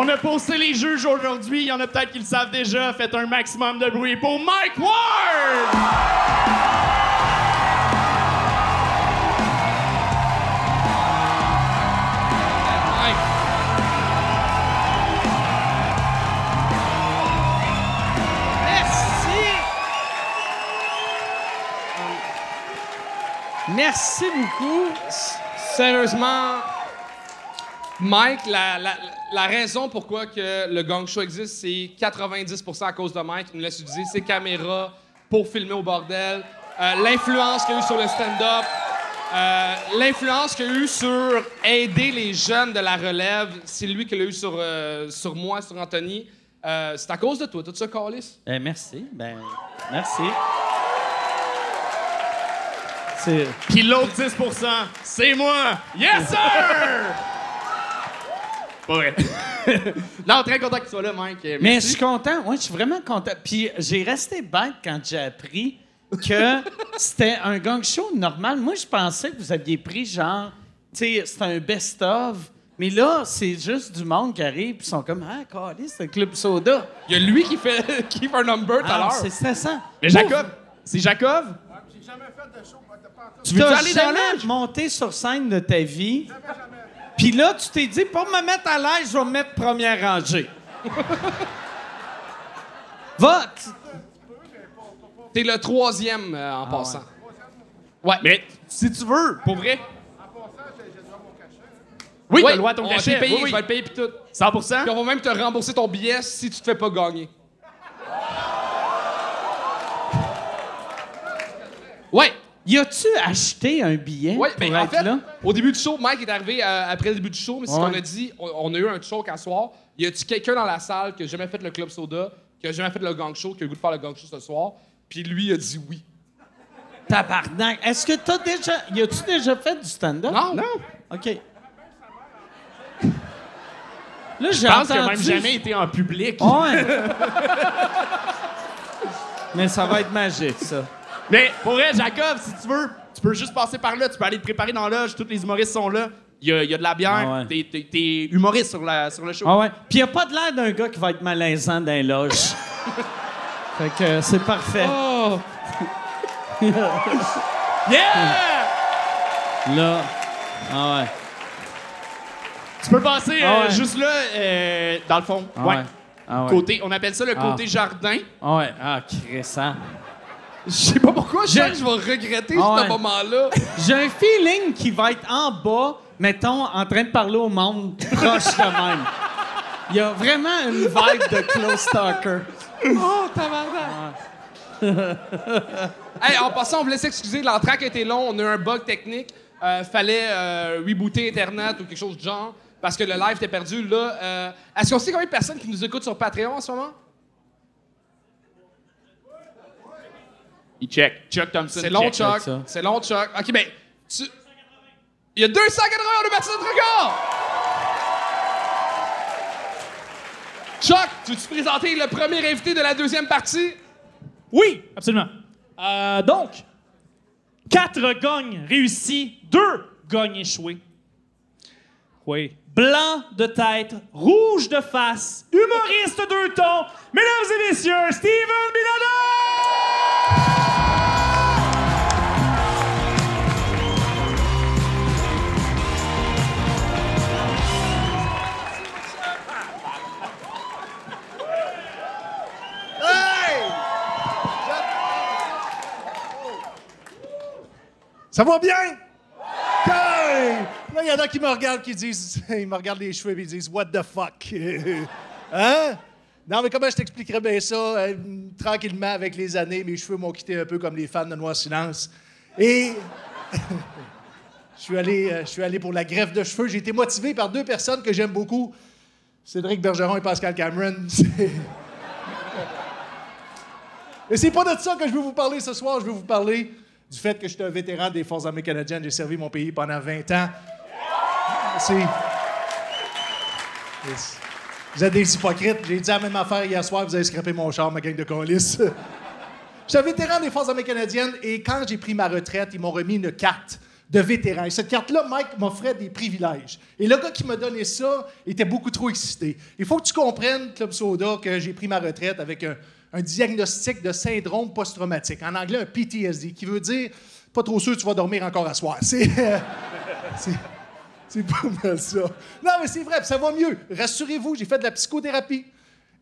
On a posté les juges aujourd'hui. Il y en a peut-être qui le savent déjà. Faites un maximum de bruit pour Mike Ward! Merci! Merci beaucoup. Sérieusement, Mike, la, la- la raison pourquoi que le gang show existe, c'est 90% à cause de Mike. Il nous laisse utiliser ses caméras pour filmer au bordel. Euh, L'influence qu'il a eu sur le stand-up. euh, L'influence qu'il a eu sur aider les jeunes de la relève, c'est lui qui l'a eu sur, euh, sur moi, sur Anthony. Euh, c'est à cause de toi, tout ça, Carlis? Eh, merci. Ben, merci. Puis l'autre 10% c'est moi! Yes, sir! Pas vrai. non, très content que tu sois là, Mike. Euh, Mais je suis content. Oui, je suis vraiment content. Puis j'ai resté bête quand j'ai appris que c'était un gang show normal. Moi, je pensais que vous aviez pris genre, tu sais, c'est un best-of. Mais là, c'est juste du monde qui arrive puis ils sont comme Ah, Carly, c'est le Club Soda. Il y a lui qui fait, qui fait un number tout à Ah, l'heure. c'est stressant. Mais Jacob, c'est Jacob? Tu veux Tu aller dans jamais monté sur scène de ta vie? Puis là, tu t'es dit, pour me mettre à l'aise, je vais me mettre première rangée. Va! tu- T'es le troisième euh, en passant. Ouais, mais si tu veux, pour vrai. Oui, t'as le droit à ton on va cachet. te payer, oui, oui. je vais le payer puis tout. 100 Puis on va même te rembourser ton billet si tu te fais pas gagner. Y a-tu acheté un billet ouais, pour mais en être fait, là? au début du show, Mike est arrivé euh, après le début du show, mais c'est ce Ouais. qu'on a dit, on, on a eu un choke à soir. Y a-tu quelqu'un dans la salle qui a jamais fait le club soda, qui a jamais fait le gang show, qui a le goût de faire le gang show ce soir? Puis lui il a dit oui. Tabarnak. Est-ce que t'as déjà. Y a-tu déjà fait du stand-up? Non, non. OK. Là, j'ai Je pense qu'il a entendu... même jamais été en public. Ouais. Mais ça va être magique, ça. Mais pour vrai, Jacob, si tu veux, tu peux juste passer par là. Tu peux aller te préparer dans la loge. Tous les humoristes sont là. Il y a, il y a de la bière. Ah ouais. T'es- humoriste sur, la, sur le show. Ah ouais. Puis y a pas de l'air d'un gars qui va être malaisant dans les loges. fait que euh, c'est parfait. Oh! Yeah! Là. Ah ouais. Tu peux passer euh, Ah ouais. juste là, euh, dans le fond. Ah ouais. ouais. Ah ouais. Côté, on appelle ça le côté jardin. Ah ouais. Ah, crissant. Je sais pas pourquoi, je sens que je vais regretter Ah ce ouais. moment-là. J'ai un feeling qu'il va être en bas, mettons, en train de parler au monde proche de même. Il y a vraiment une vibe de close talker. Oh, tabarnak! hey, en passant, on voulait s'excuser. L'entraque était long. On a eu un bug technique. Euh, fallait euh, rebooter Internet ou quelque chose du genre parce que le live était perdu. Là, euh, est-ce qu'on sait combien de personnes qui nous écoutent sur Patreon en ce moment? Il check. Chuck Thompson. C'est long. Chuck. ça. C'est long, Chuck. OK, ben, tu... Il y a 280, on a battu notre record! Chuck, tu veux-tu présenter le premier invité de la deuxième partie? Oui, absolument. Euh, donc, quatre gognes réussis, deux gognes échoués. Oui. Blanc de tête, rouge de face, humoriste deux tons, mesdames et messieurs, Steven Milano! Ça va bien? Là, il y en a qui me regardent, qui disent, ils me regardent les cheveux et ils disent, What the fuck? hein? Non, mais comment je t'expliquerais bien ça? Euh, tranquillement, avec les années, mes cheveux m'ont quitté un peu comme les fans de Noir Silence. Et je suis allé, euh, je suis allé pour la greffe de cheveux. J'ai été motivé par deux personnes que j'aime beaucoup, Cédric Bergeron et Pascal Cameron. Mais c'est pas de ça que je veux vous parler ce soir. Je veux vous parler du fait que je suis un vétéran des Forces armées canadiennes. J'ai servi mon pays pendant 20 ans. Vous êtes des hypocrites. J'ai dit la même affaire hier soir. Vous avez scrapé mon char, ma gang de colis. Je suis un vétéran des Forces armées canadiennes et quand j'ai pris ma retraite, ils m'ont remis une carte de vétéran. Et cette carte-là, Mike m'offrait des privilèges. Et le gars qui m'a donné ça était beaucoup trop excité. Il faut que tu comprennes, Club Soda, que j'ai pris ma retraite avec un, un diagnostic de syndrome post-traumatique. En anglais, un PTSD, qui veut dire pas trop sûr tu vas dormir encore à soir. C'est. euh, pas mal ça. Non, mais c'est vrai, ça va mieux. Rassurez-vous, j'ai fait de la psychothérapie.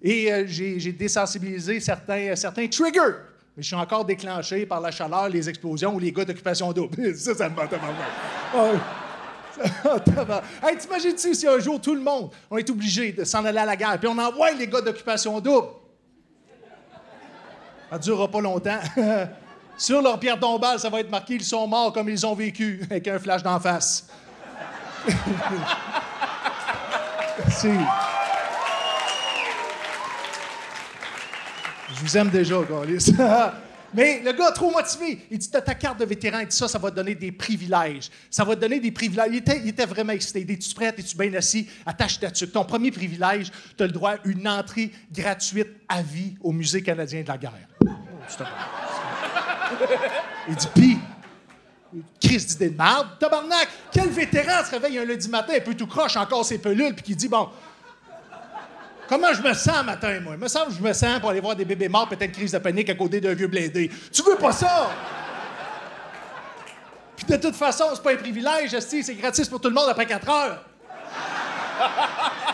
Et euh, j'ai désensibilisé certains, certains triggers. Mais je suis encore déclenché par la chaleur, les explosions ou les gars d'occupation double. ça, ça me bat tellement Hey, t'imagines-tu si un jour tout le monde, on est obligé de s'en aller à la guerre, puis on envoie les gars d'occupation double? Ça durera pas longtemps. Sur leur pierre tombale, ça va être marqué ils sont morts comme ils ont vécu, avec un flash d'en face. C'est. Je vous aime déjà, Gaulis. Mais le gars, trop motivé, il dit T'as ta carte de vétéran, il dit ça, ça va te donner des privilèges. Ça va te donner des privilèges. Il était, il était vraiment excité. Es-tu prêt Es-tu bien assis? Attache ta tuque. Ton premier privilège, tu as le droit à une entrée gratuite à vie au Musée canadien de la guerre. Il dit Pis, Chris d'idée de merde. Tabarnak, quel vétéran se réveille un lundi matin, un peu tout croche, encore ses pelules, puis qui dit Bon, comment je me sens matin, moi? Il me semble que je me sens pour aller voir des bébés morts, peut-être crise de panique à côté d'un vieux blindé. Tu veux pas ça? Puis de toute façon, c'est pas un privilège, c'est gratis pour tout le monde après 4 heures.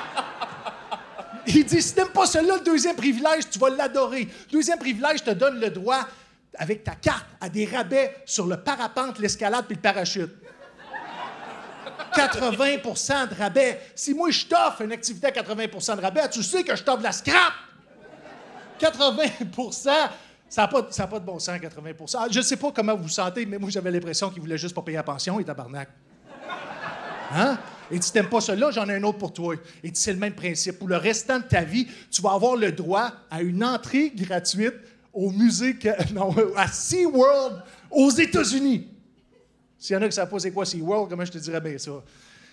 Il dit, si t'aimes pas celui-là, le deuxième privilège, tu vas l'adorer. Deuxième privilège te donne le droit, avec ta carte, à des rabais sur le parapente, l'escalade puis le parachute. 80% de rabais. Si moi, je t'offre une activité à 80% de rabais, tu sais que je t'offre la scrap. 80% ça n'a pas, pas de bon sens, 80 Ah, Je ne sais pas comment vous vous sentez, mais moi, j'avais l'impression qu'il voulait juste pas payer la pension et tabarnak. Hein? Et tu t'aimes pas celui-là, j'en ai un autre pour toi. Et c'est le même principe. Pour le restant de ta vie, tu vas avoir le droit à une entrée gratuite au musée, non, à SeaWorld aux États-Unis. S'il y en a qui savent pas c'est quoi SeaWorld, comment je te dirais bien ça?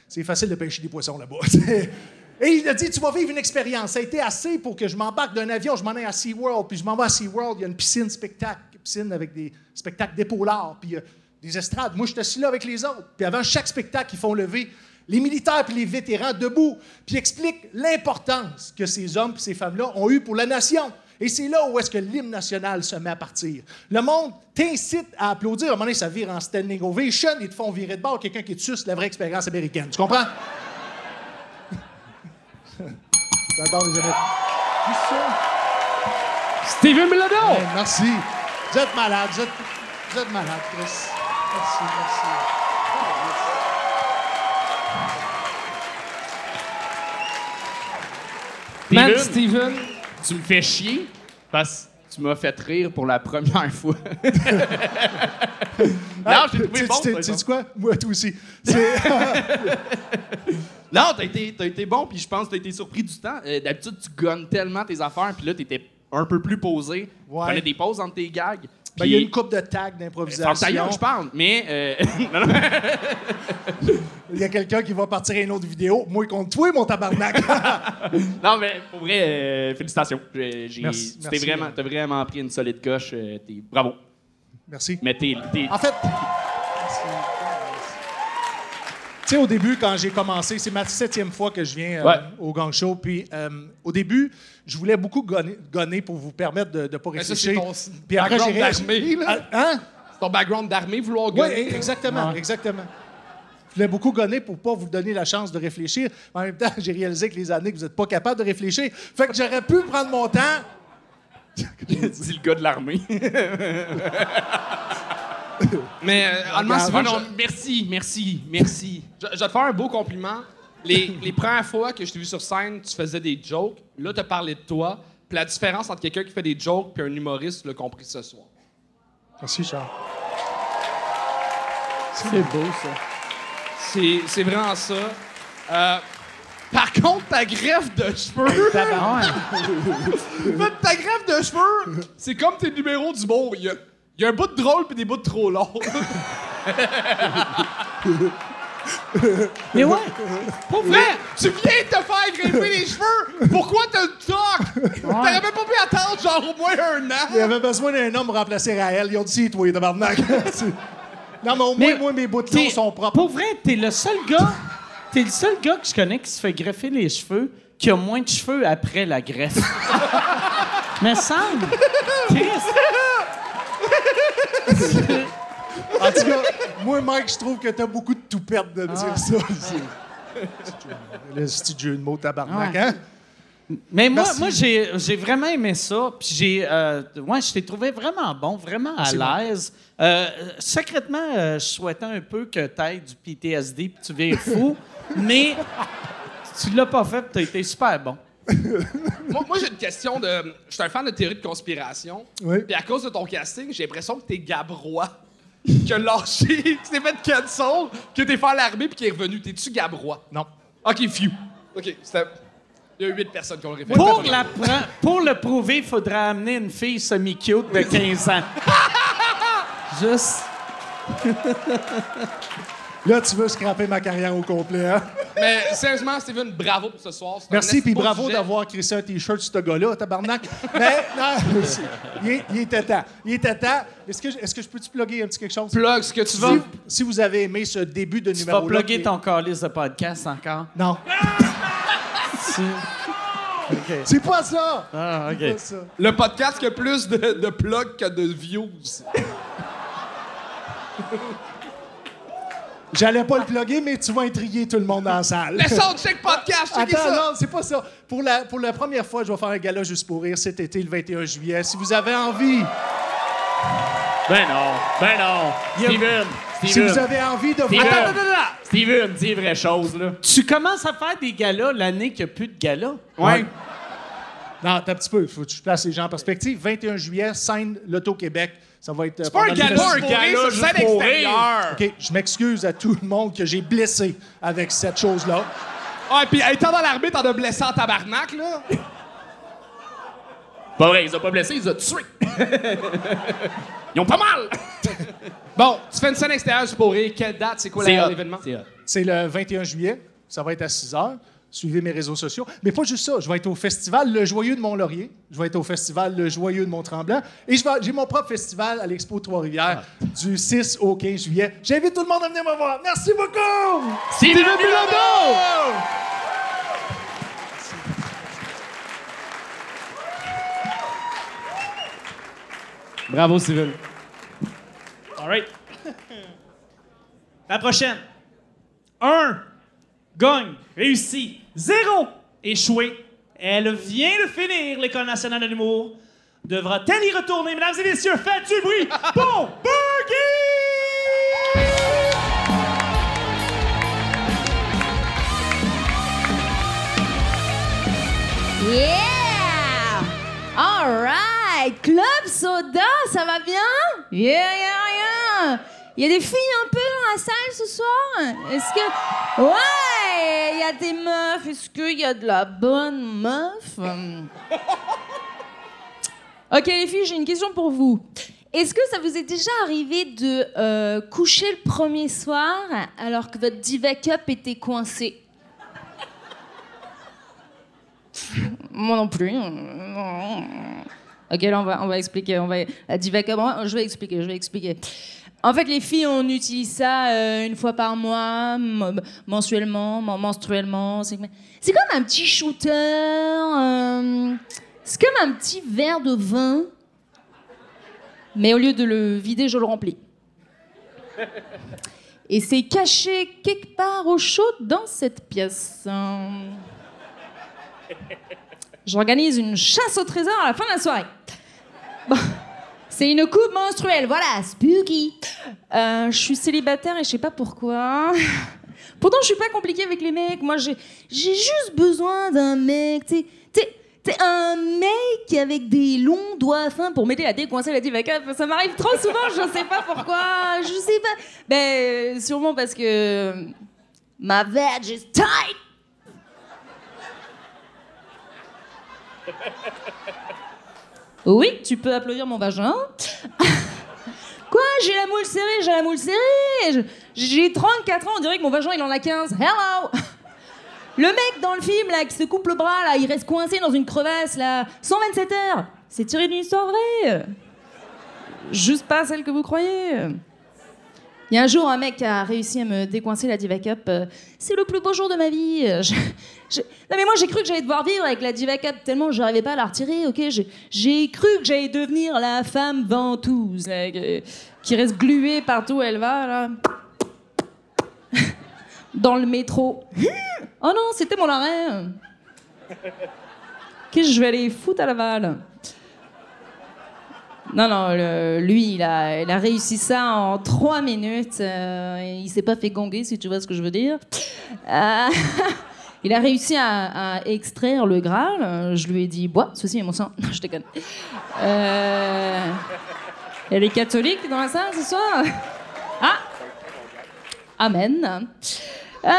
C'est facile de pêcher des poissons là-bas. Et il a dit, tu vas vivre une expérience. Ça a été assez pour que je m'embarque d'un avion, je m'en ai à SeaWorld, puis je m'en vais à SeaWorld, il y a une piscine spectacle, piscine avec des spectacles d'épaulards, puis euh, des estrades. Moi, je suis assis là avec les autres. Puis avant chaque spectacle, ils font lever les militaires puis les vétérans debout, puis expliquent l'importance que ces hommes et ces femmes-là ont eu pour la nation. Et c'est là où est-ce que l'hymne national se met à partir. Le monde t'incite à applaudir. À un moment donné, ça vire en standing ovation. Ils te font virer de bord. Quelqu'un qui te suce la vraie expérience américaine. Tu comprends? J'adore les ça? Steven! Hey, merci. Vous êtes malade. Vous êtes, vous êtes malade, Chris. Merci, merci. Man, Steven? Steven, Tu me fais chier? Parce que tu m'as fait rire pour la première fois. non, j'ai trouvé Tu- bon. tu- sais quoi? Moi, toi aussi. Non, t'as été, t'as été bon, puis je pense que t'as été surpris du temps. Euh, D'habitude, tu gonnes tellement tes affaires, puis là, t'étais un peu plus posé. Ouais. Prenais des pauses entre tes gags. Ben, il y a une coupe de tags Ferme d'improvisation. je parle. Mais, euh. Il y a quelqu'un qui va partir à une autre vidéo. Moi, contre toi, mon tabarnak. non, mais pour vrai, euh, félicitations. Merci, tu t'es merci. vraiment, t'as vraiment pris une solide coche. euh, t'es- bravo. Merci. Mais t'es. t'es- En fait, sais, au début, quand j'ai commencé, c'est ma septième fois que je viens euh, Ouais. au Gang Show. Puis, euh, au début, je voulais beaucoup gonner, gonner pour vous permettre de ne pas ça, réfléchir. c'est ton Puis après, j'ai d'armée, là. Ah, Hein? c'est ton background d'armée, vouloir Oui, gueuler. exactement, exactement. Je voulais beaucoup gonner pour pas vous donner la chance de réfléchir. En même temps, j'ai réalisé que les années que vous n'êtes pas capable de réfléchir. Fait que j'aurais pu prendre mon temps. Dis le gars de l'armée. Mais euh, Ah non, je- merci, merci, merci. je, je vais te faire un beau compliment. Les, les premières fois que je t'ai vu sur scène, tu faisais des jokes. Là, tu as parlé de toi. Puis la différence entre quelqu'un qui fait des jokes et un humoriste, tu l'as compris ce soir. Merci, Charles. C'est beau, ça. C'est c'est vraiment ça. Euh, par contre, ta greffe de cheveux. Ta greffe de cheveux, c'est comme tes numéros du beau. Il y a, il y a un bout de drôle puis des bouts de trop longs. Mais ouais, Pour vrai, tu viens de te faire greffer les cheveux. Pourquoi t'as le toc? T'aurais même pas pu attendre genre au moins un Il an. avait besoin d'un homme pour remplacer Raël. Ils ont dit, toi, tabarnak. Non, mais au moins, Mais moi, mes bouts de sont propres. Pour vrai, t'es le seul gars. T'es le seul gars que je connais qui se fait greffer les cheveux, qui a moins de cheveux après la greffe. Mais semble. Chris. En tout cas, moi, Mike, je trouve que t'as beaucoup de tout perdre de me Ah. dire ça. Le petit jeu de mots tabarnak, hein? Mais moi, Merci. moi j'ai, j'ai vraiment aimé ça. Puis j'ai, euh, ouais, je t'ai trouvé vraiment bon, vraiment à l'aise. Euh, secrètement, euh, je souhaitais un peu que tu du PTSD puis tu vires fou. mais tu l'as pas fait, tu as été super bon. Moi, moi, j'ai une question de. Je suis un fan de théorie de conspiration. Oui. Puis à cause de ton casting, j'ai l'impression que t'es Gabrois. Qui a lâché, qui s'est fait cancel, que t'es fait l'armée puis qui est revenu. T'es-tu Gabrois? Non. Ok, few. Ok, c'était. Il y a huit personnes qui ont le référé. Pour, la pre- pour le prouver, il faudrait amener une fille semi-cute de 15 ans. Juste. Là, tu veux scraper ma carrière au complet, hein? Mais sérieusement, Steven, bravo pour ce soir. Merci, puis bravo d'avoir crissé un T-shirt sur ce gars-là, tabarnak. Mais, non, il, est- il était temps. Il était temps. Est-ce que, est-ce que je peux te plugger un petit quelque chose? Plug ce que tu Si, veux. si vous avez aimé ce début de Tu vas plugger ton calice de podcast encore? Non. C'est pas ça! Ah, C'est OK. pas ça. Le podcast qui a plus de, de plugs que de views. J'allais pas le plugger, mais tu vas intriguer tout le monde dans la salle. Le Soundcheck Podcast, Attends, ça! non, c'est pas ça. Pour la, pour la première fois, je vais faire un gala juste pour rire cet été, le 21 juillet. Si vous avez envie, Ben non, ben non. Steven, si Steven, vous avez envie de Steven, voir... Attends, attends, attends! Steven, dis les vraies choses, là. Tu commences à faire des galas l'année qu'il n'y a plus de galas? Ouais. Non, t'as un petit peu. Faut que tu places les gens en perspective. 21 juillet, scène L'Auto-Québec. Ça va être. C'est pas un gala Pas un gala c'est une juste scène pour extérieure. OK, je m'excuse à tout le monde que j'ai blessé avec cette chose-là. Ah, puis étant dans l'armée, t'en as blessé en tabarnak, là. Pas vrai, ils ont pas blessé, ils ont tué. ils ont pas mal. Bon, tu fais une scène extérieure juste pour rire. Quelle date? C'est quoi l'événement? C'est le 21 juillet. Ça va être à 6 h. Suivez mes réseaux sociaux. Mais pas juste ça. Je vais être au festival Le Joyeux de Mont-Laurier. Je vais être au festival Le Joyeux de Mont-Tremblant. Et je vais- j'ai mon propre festival à l'Expo Trois-Rivières du 6 au 15 juillet. J'invite tout le monde à venir me voir. Merci beaucoup! Steven Bilodeau! Bravo, Steven. All right. La prochaine. Un. Gagne. Réussi. Zéro. Échoué. Elle vient de finir l'École nationale de l'humour. Devra-t-elle y retourner? Mesdames et messieurs, faites du bruit? Bon Boogie! Yeah! All right! Club Soda, ça va bien? Yeah, yeah, yeah! Il y a des filles un peu dans la salle ce soir? Est-ce que. Ouais! Il y a des meufs. Est-ce qu'il y a de la bonne meuf? Ok, les filles, j'ai une question pour vous. Est-ce que ça vous est déjà arrivé de euh, coucher le premier soir alors que votre diva cup était coincé? Moi non plus. Ok, là, on va, on va expliquer. On va, la diva cup, moi, je vais expliquer, je vais expliquer. En fait, les filles, on utilise ça euh, une fois par mois, mensuellement, men- menstruellement. C'est comme un petit shooter. euh, c'est comme un petit verre de vin. Mais au lieu de le vider, je le remplis. Et c'est caché quelque part au chaud dans cette pièce. J'organise une chasse au trésor à la fin de la soirée. Bon, c'est une coupe menstruelle, voilà, spooky. Euh, je suis célibataire et je sais pas pourquoi. Pourtant, je suis pas compliquée avec les mecs. Moi, j'ai juste besoin d'un mec, sais, un mec avec des longs doigts fins pour m'aider à décoincer la diva. Ça m'arrive trop souvent, je sais pas pourquoi. Je sais pas. Ben, sûrement parce que ma veg is tight. Oui, tu peux applaudir mon vagin. Quoi J'ai la moule serrée, j'ai la moule serrée. J'ai 34 ans, on dirait que mon vagin il en a 15. Hello Le mec dans le film là qui se coupe le bras là, il reste coincé dans une crevasse là, 127 heures. C'est tiré d'une histoire vraie. Juste pas celle que vous croyez. Il y a un jour, un mec a réussi à me décoincer la Diva Cup. euh, c'est le plus beau jour de ma vie. Euh, Non, mais moi, j'ai cru que j'allais devoir vivre avec la Diva Cup tellement je n'arrivais pas à la retirer, ok? J'ai- cru que j'allais devenir la femme ventouse, que- qui reste gluée partout où elle va, là. Dans le métro. Oh non, c'était mon arrêt. Qu'est-ce que je vais aller foutre à Laval? Non, non, lui, il a, il a réussi ça en trois minutes. euh, il s'est pas fait gonguer, si tu vois ce que je veux dire. Euh, il a réussi à, extraire le Graal. Je lui ai dit, bois, ceci est mon sang. Non, je déconne. Euh, elle est catholique dans la salle ce soir? Ah Amen. Euh,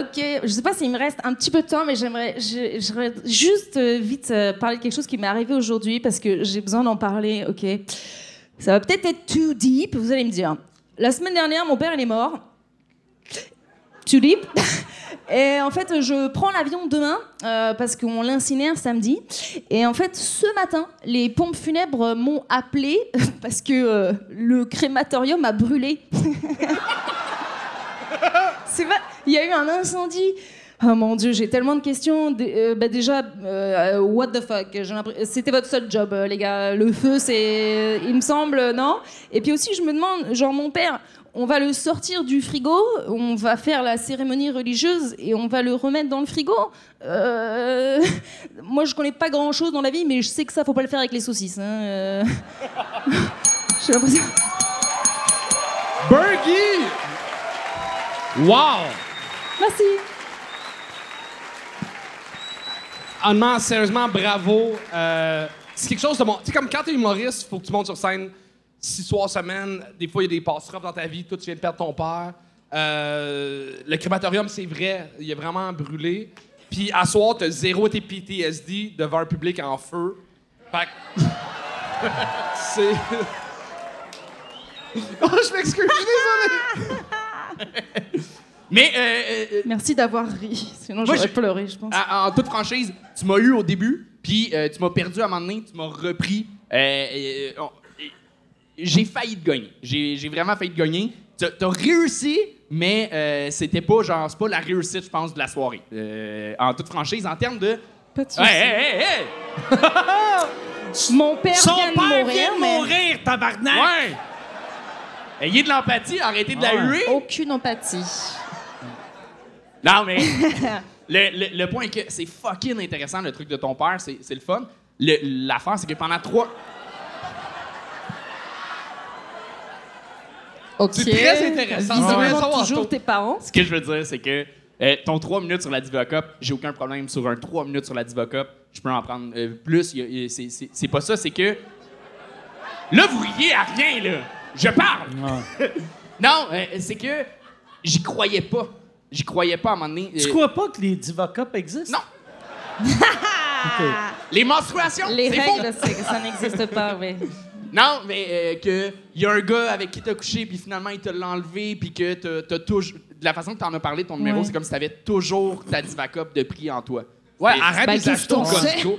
ok, je sais pas s'il me reste un petit peu de temps, mais j'aimerais, juste euh, vite euh, parler de quelque chose qui m'est arrivé aujourd'hui parce que j'ai besoin d'en parler. Ok, ça va peut-être être too deep, vous allez me dire. La semaine dernière, mon père est mort. Too deep. Et en fait, je prends l'avion demain euh, parce qu'on l'incinère samedi. Et en fait, ce matin, les pompes funèbres m'ont appelé parce que le crématorium a brûlé. C'est vrai, il y a eu un incendie. Oh mon dieu, j'ai tellement de questions. Euh, bah déjà, euh, what the fuck C'était votre seul job, euh, les gars. Le feu, c'est, il me semble, euh, non? Et puis aussi, je me demande, genre mon père, on va le sortir du frigo, on va faire la cérémonie religieuse et on va le remettre dans le frigo. Euh, Moi, je connais pas grand chose dans la vie, mais je sais que ça, faut pas le faire avec les saucisses. hein, euh. J'ai l'impression. Bergie! Wow! Merci. Honnêtement, sérieusement, bravo. Euh, c'est quelque chose de bon. Tu sais, comme quand t'es humoriste, faut que tu montes sur scène six soirs semaine. Des fois, il y a des passeropes dans ta vie. Toi, tu viens de perdre ton père. Euh, le crématorium, c'est vrai. Il est vraiment brûlé. Puis, à soir, t'as zéro tes PTSD devant un public en feu. Fait que- c'est. oh, je m'excuse, je suis désolé. Mais, euh, euh, euh, Merci d'avoir ri. Sinon, Moi, j'aurais je- pleuré, je pense. en, en toute franchise, tu m'as eu au début, puis euh, tu m'as perdu à un moment donné, tu m'as repris. Euh, euh, euh, j'ai failli te gagner. J'ai vraiment failli te gagner. T'as as réussi, mais euh, c'était pas genre, c'est pas la réussite, je pense, de la soirée. Euh, en toute franchise, en termes de. Pas de soucis. Hey, hey, hey, hey! Mon père Son vient de père mourir, vient de mais mourir, tabarnak! Ouais! Ayez de l'empathie, arrêtez de la Ouais. huer. aucune empathie. Non, mais le, le- le point est que c'est fucking intéressant, le truc de ton père, c'est c'est le fun. Le- L'affaire, c'est que pendant trois. Ok. C'est très intéressant. Visiblement, savoir toujours tes parents. Ce que je veux dire, c'est que euh, ton 3 minutes sur la Diva Cup, j'ai aucun problème sur un 3 minutes sur la Diva Cup. Je peux en prendre euh, plus. C'est pas ça, c'est que. Là, vous riez à rien, là. Je parle. non, euh, c'est que j'y croyais pas. J'y croyais pas à un moment donné. Tu Euh, crois pas que les Diva Cup existent? Non. Les menstruations, Les règles, c'est que ça n'existe pas, oui. Non, mais euh, que il y a un gars avec qui t'as couché, puis finalement il te l'a enlevé, puis que t'as- toujours. De la façon que t'en as parlé, ton numéro, Ouais. c'est comme si t'avais toujours ta Diva Cup de prix en toi. Ouais, arrête de qu'est-ce acheter au? Costco.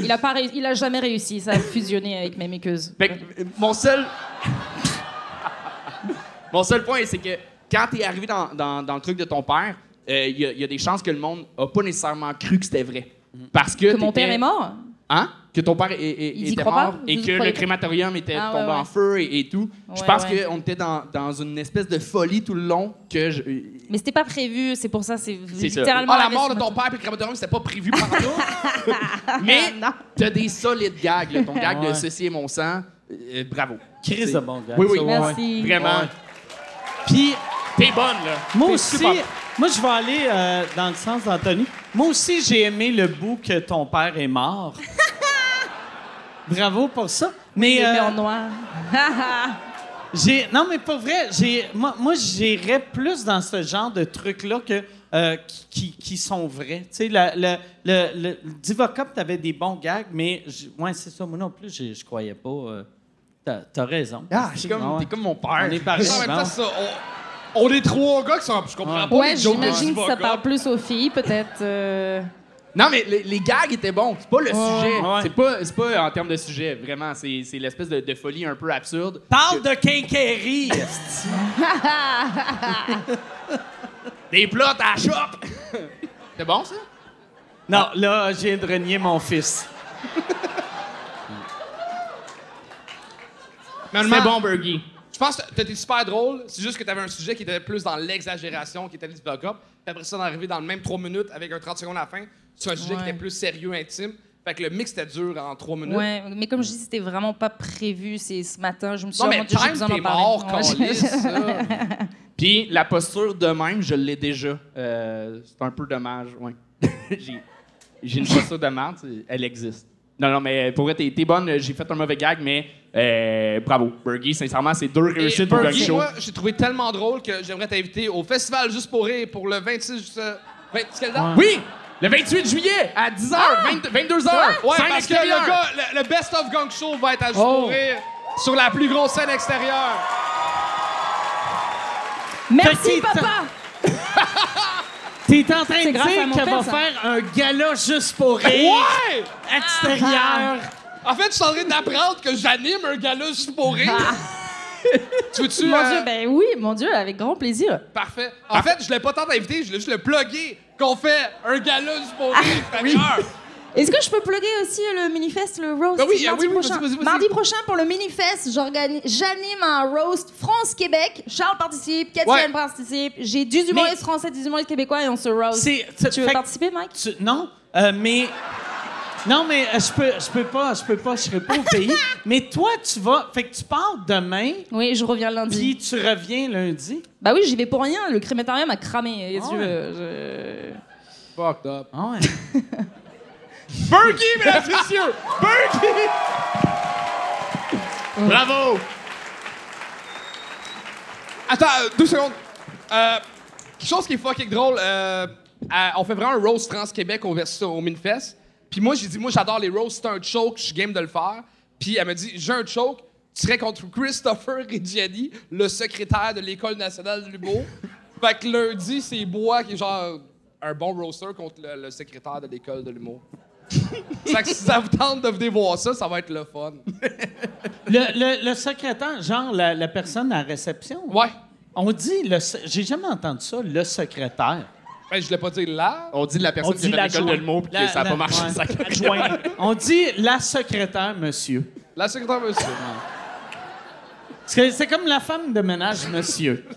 Il a, pas il a jamais réussi, ça a fusionné avec mes muqueuses. Fait que, euh, mon seul. mon seul point, c'est que quand t'es arrivé dans, dans- dans le truc de ton père, euh, il y, a- il y a des chances que le monde a pas nécessairement cru que c'était vrai. Parce que. Que mon père est mort? Hein? Que ton père est- est- était mort pas? et que le crématorium était Ah, tombé ouais, ouais. en feu et, et tout. je pense ouais. qu'on était dans, dans une espèce de folie tout le long que je. Mais c'était pas prévu, c'est pour ça, c'est C'est ça. littéralement. Ah, la mort de ton père et le crématorium, c'était pas prévu par tout. Mais Non. t'as des solides gags. là. Ton gag de Ouais. ceci est mon sang. euh, bravo. Chris C'est- de bon gars. Oui, oui. Merci. Vraiment. Puis, T'es bonne, là. moi aussi, super- moi, je vais aller euh, dans le sens d'Anthony. Moi aussi, j'ai aimé le bout que ton père est mort. Bravo pour ça. Mais est euh, en noir. j'ai non, mais pour vrai, j'ai moi, moi j'irais plus dans ce genre de trucs là que euh, qui, sont vrais. Tu sais, le, le, le, t'avais des bons gags, mais ouais, c'est ça. Moi non plus, je, je croyais pas. euh, t'as, t'as raison. Ah, suis comme, Ouais. t'es comme mon père. On est pareil. Bon. temps, ça, on, on est trois gars qui sont. Je comprends pas Ouais, j'imagine que ça parle plus aux filles, peut-être. euh, Non, mais les, les gags étaient bons. C'est pas le sujet. ouais. C'est pas, c'est pas en termes de sujet, vraiment. C'est, c'est l'espèce de, de folie un peu absurde. Parle de quincaillerie. Des plots à shop! C'est bon, ça? non, là, viens de renier mon fils. C'est bon, Burgie. Je pense que t'étais super drôle. C'est juste que t'avais un sujet qui était plus dans l'exagération, qui était du fuck up. Puis après ça, d'arriver dans le même 3 minutes avec un 30 secondes à la fin sur un sujet qui était plus sérieux, intime. Fait que le mix était dur en 3 minutes. Ouais, mais comme je dis, c'était vraiment pas prévu. C'est ce matin, je me suis dit, oh j'ai besoin t'es d'en parler. mort, Ouais, ça. Puis la posture de même, je l'ai déjà. Euh, c'est un peu dommage, ouais. j'ai, une posture de merde, elle existe. Non, non, mais pour vrai, t'es, t'es bonne. J'ai fait un mauvais gag, mais euh, bravo. Burgie, sincèrement, c'est deux réussites pour Bergie, Gang Show. moi, j'ai trouvé tellement drôle que j'aimerais t'inviter au festival Juste pour rire pour le 26... euh, 20 c'est quelle date? Oui! Le 28 juillet à 10h, 22h. Ouais, parce que le, gars, le, le Best of Gang Show va être à Juste Oh. pour rire sur la plus grosse scène extérieure. Merci, papa! T'es en train de dire qu'elle va faire un gala juste pour rire Ouais! extérieur. En fait, je suis en train d'apprendre que j'anime un gala Juste pour rire. tu veux-tu... Mon euh, Dieu, ben oui, mon Dieu, avec grand plaisir. Parfait. En fait, je l'ai pas tant invité, je l'ai juste le plugué qu'on fait un gala Juste pour rire extérieur. Est-ce que je peux plugger aussi le Minifest, le roast? Ben oui, mardi ah oui, oui, prochain? vas-y, vas-y, vas-y. Mardi prochain, pour le Minifest, j'organise- j'anime un roast France-Québec. Charles participe, Catherine Ouais. participe. J'ai 10 humoristes français, 10 humoristes québécois et on se roast. C'est- c'est- Tu veux fait- participer, Mike? Tu- non, euh, mais non, mais euh, je peux, je peux pas, je peux pas, je serai pas au pays. mais toi, tu vas, fait que tu pars demain, Oui, je reviens lundi. puis tu reviens lundi. Bah oui, j'y vais pour rien. Le crématorium a cramé. Ah ouais. Je- Fucked up. Ah ouais. Burgie, mesdames et messieurs! Bravo! Attends, euh, deux secondes. Euh, quelque chose qui est fucking drôle, euh, à- on fait vraiment un roast trans-Québec au, vers- au Minfest. Puis moi, j'ai dit, moi, j'adore les roasts, c'est un choke, je suis game de le faire. Puis elle me dit, j'ai un choke, tu serais contre Christopher Reggiani, le secrétaire de l'École nationale de l'humour. fait que lundi, c'est Bois qui est genre un bon roaster contre le, le secrétaire de l'École de l'humour. que si ça vous tente de venir voir ça, ça va être le fun. Le, le, le secrétaire, genre la, la personne à la réception? Ouais. On dit le, j'ai jamais entendu ça, le secrétaire. Ben, je l'ai pas dit là. On dit la personne On qui dit a fait l'école de l'adjoint. l'humour puis La- que ça n'a pas marché. ouais. ça-. On dit la secrétaire, monsieur. La secrétaire, monsieur. Parce que c'est comme la femme de ménage, monsieur.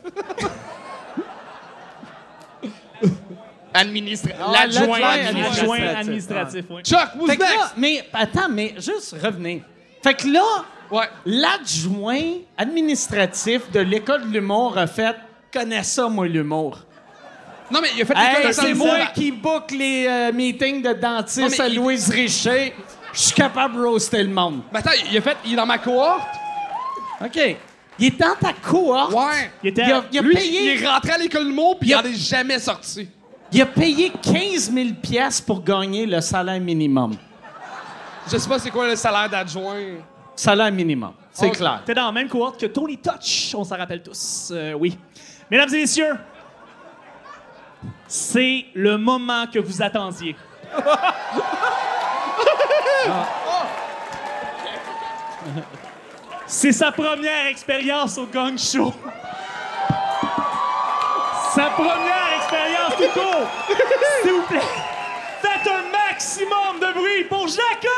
Administra- Ah, L'adjoint administratif. Adjoint administratif. Chuck, who's next? là, mais attends, mais juste revenez. Fait que là, Ouais. l'adjoint administratif de l'école de l'humour a fait connais ça moi l'humour. Non, mais il a fait Hey, l'école c'est nationale moi qui book les euh, meetings de dentistes à il- Louise Richer. Je suis capable de roaster le monde. Mais attends, il a fait. Il est dans ma cohorte. OK. Il est dans ta cohorte. Ouais. Il était Il a, il a Lui, payé, il est rentré à l'école de mots, puis il Il a- en est jamais sorti. Il a payé 15 000 piastres pour gagner le salaire minimum. Je sais pas c'est quoi le salaire d'adjoint. Salaire minimum, c'est clair. T'es dans la même cohorte que Tony Touch, on s'en rappelle tous. Euh, oui. Mesdames et messieurs, c'est le moment que vous attendiez. C'est sa première expérience au Gang Show. Sa première S'il vous plaît, faites un maximum de bruit pour Jacob!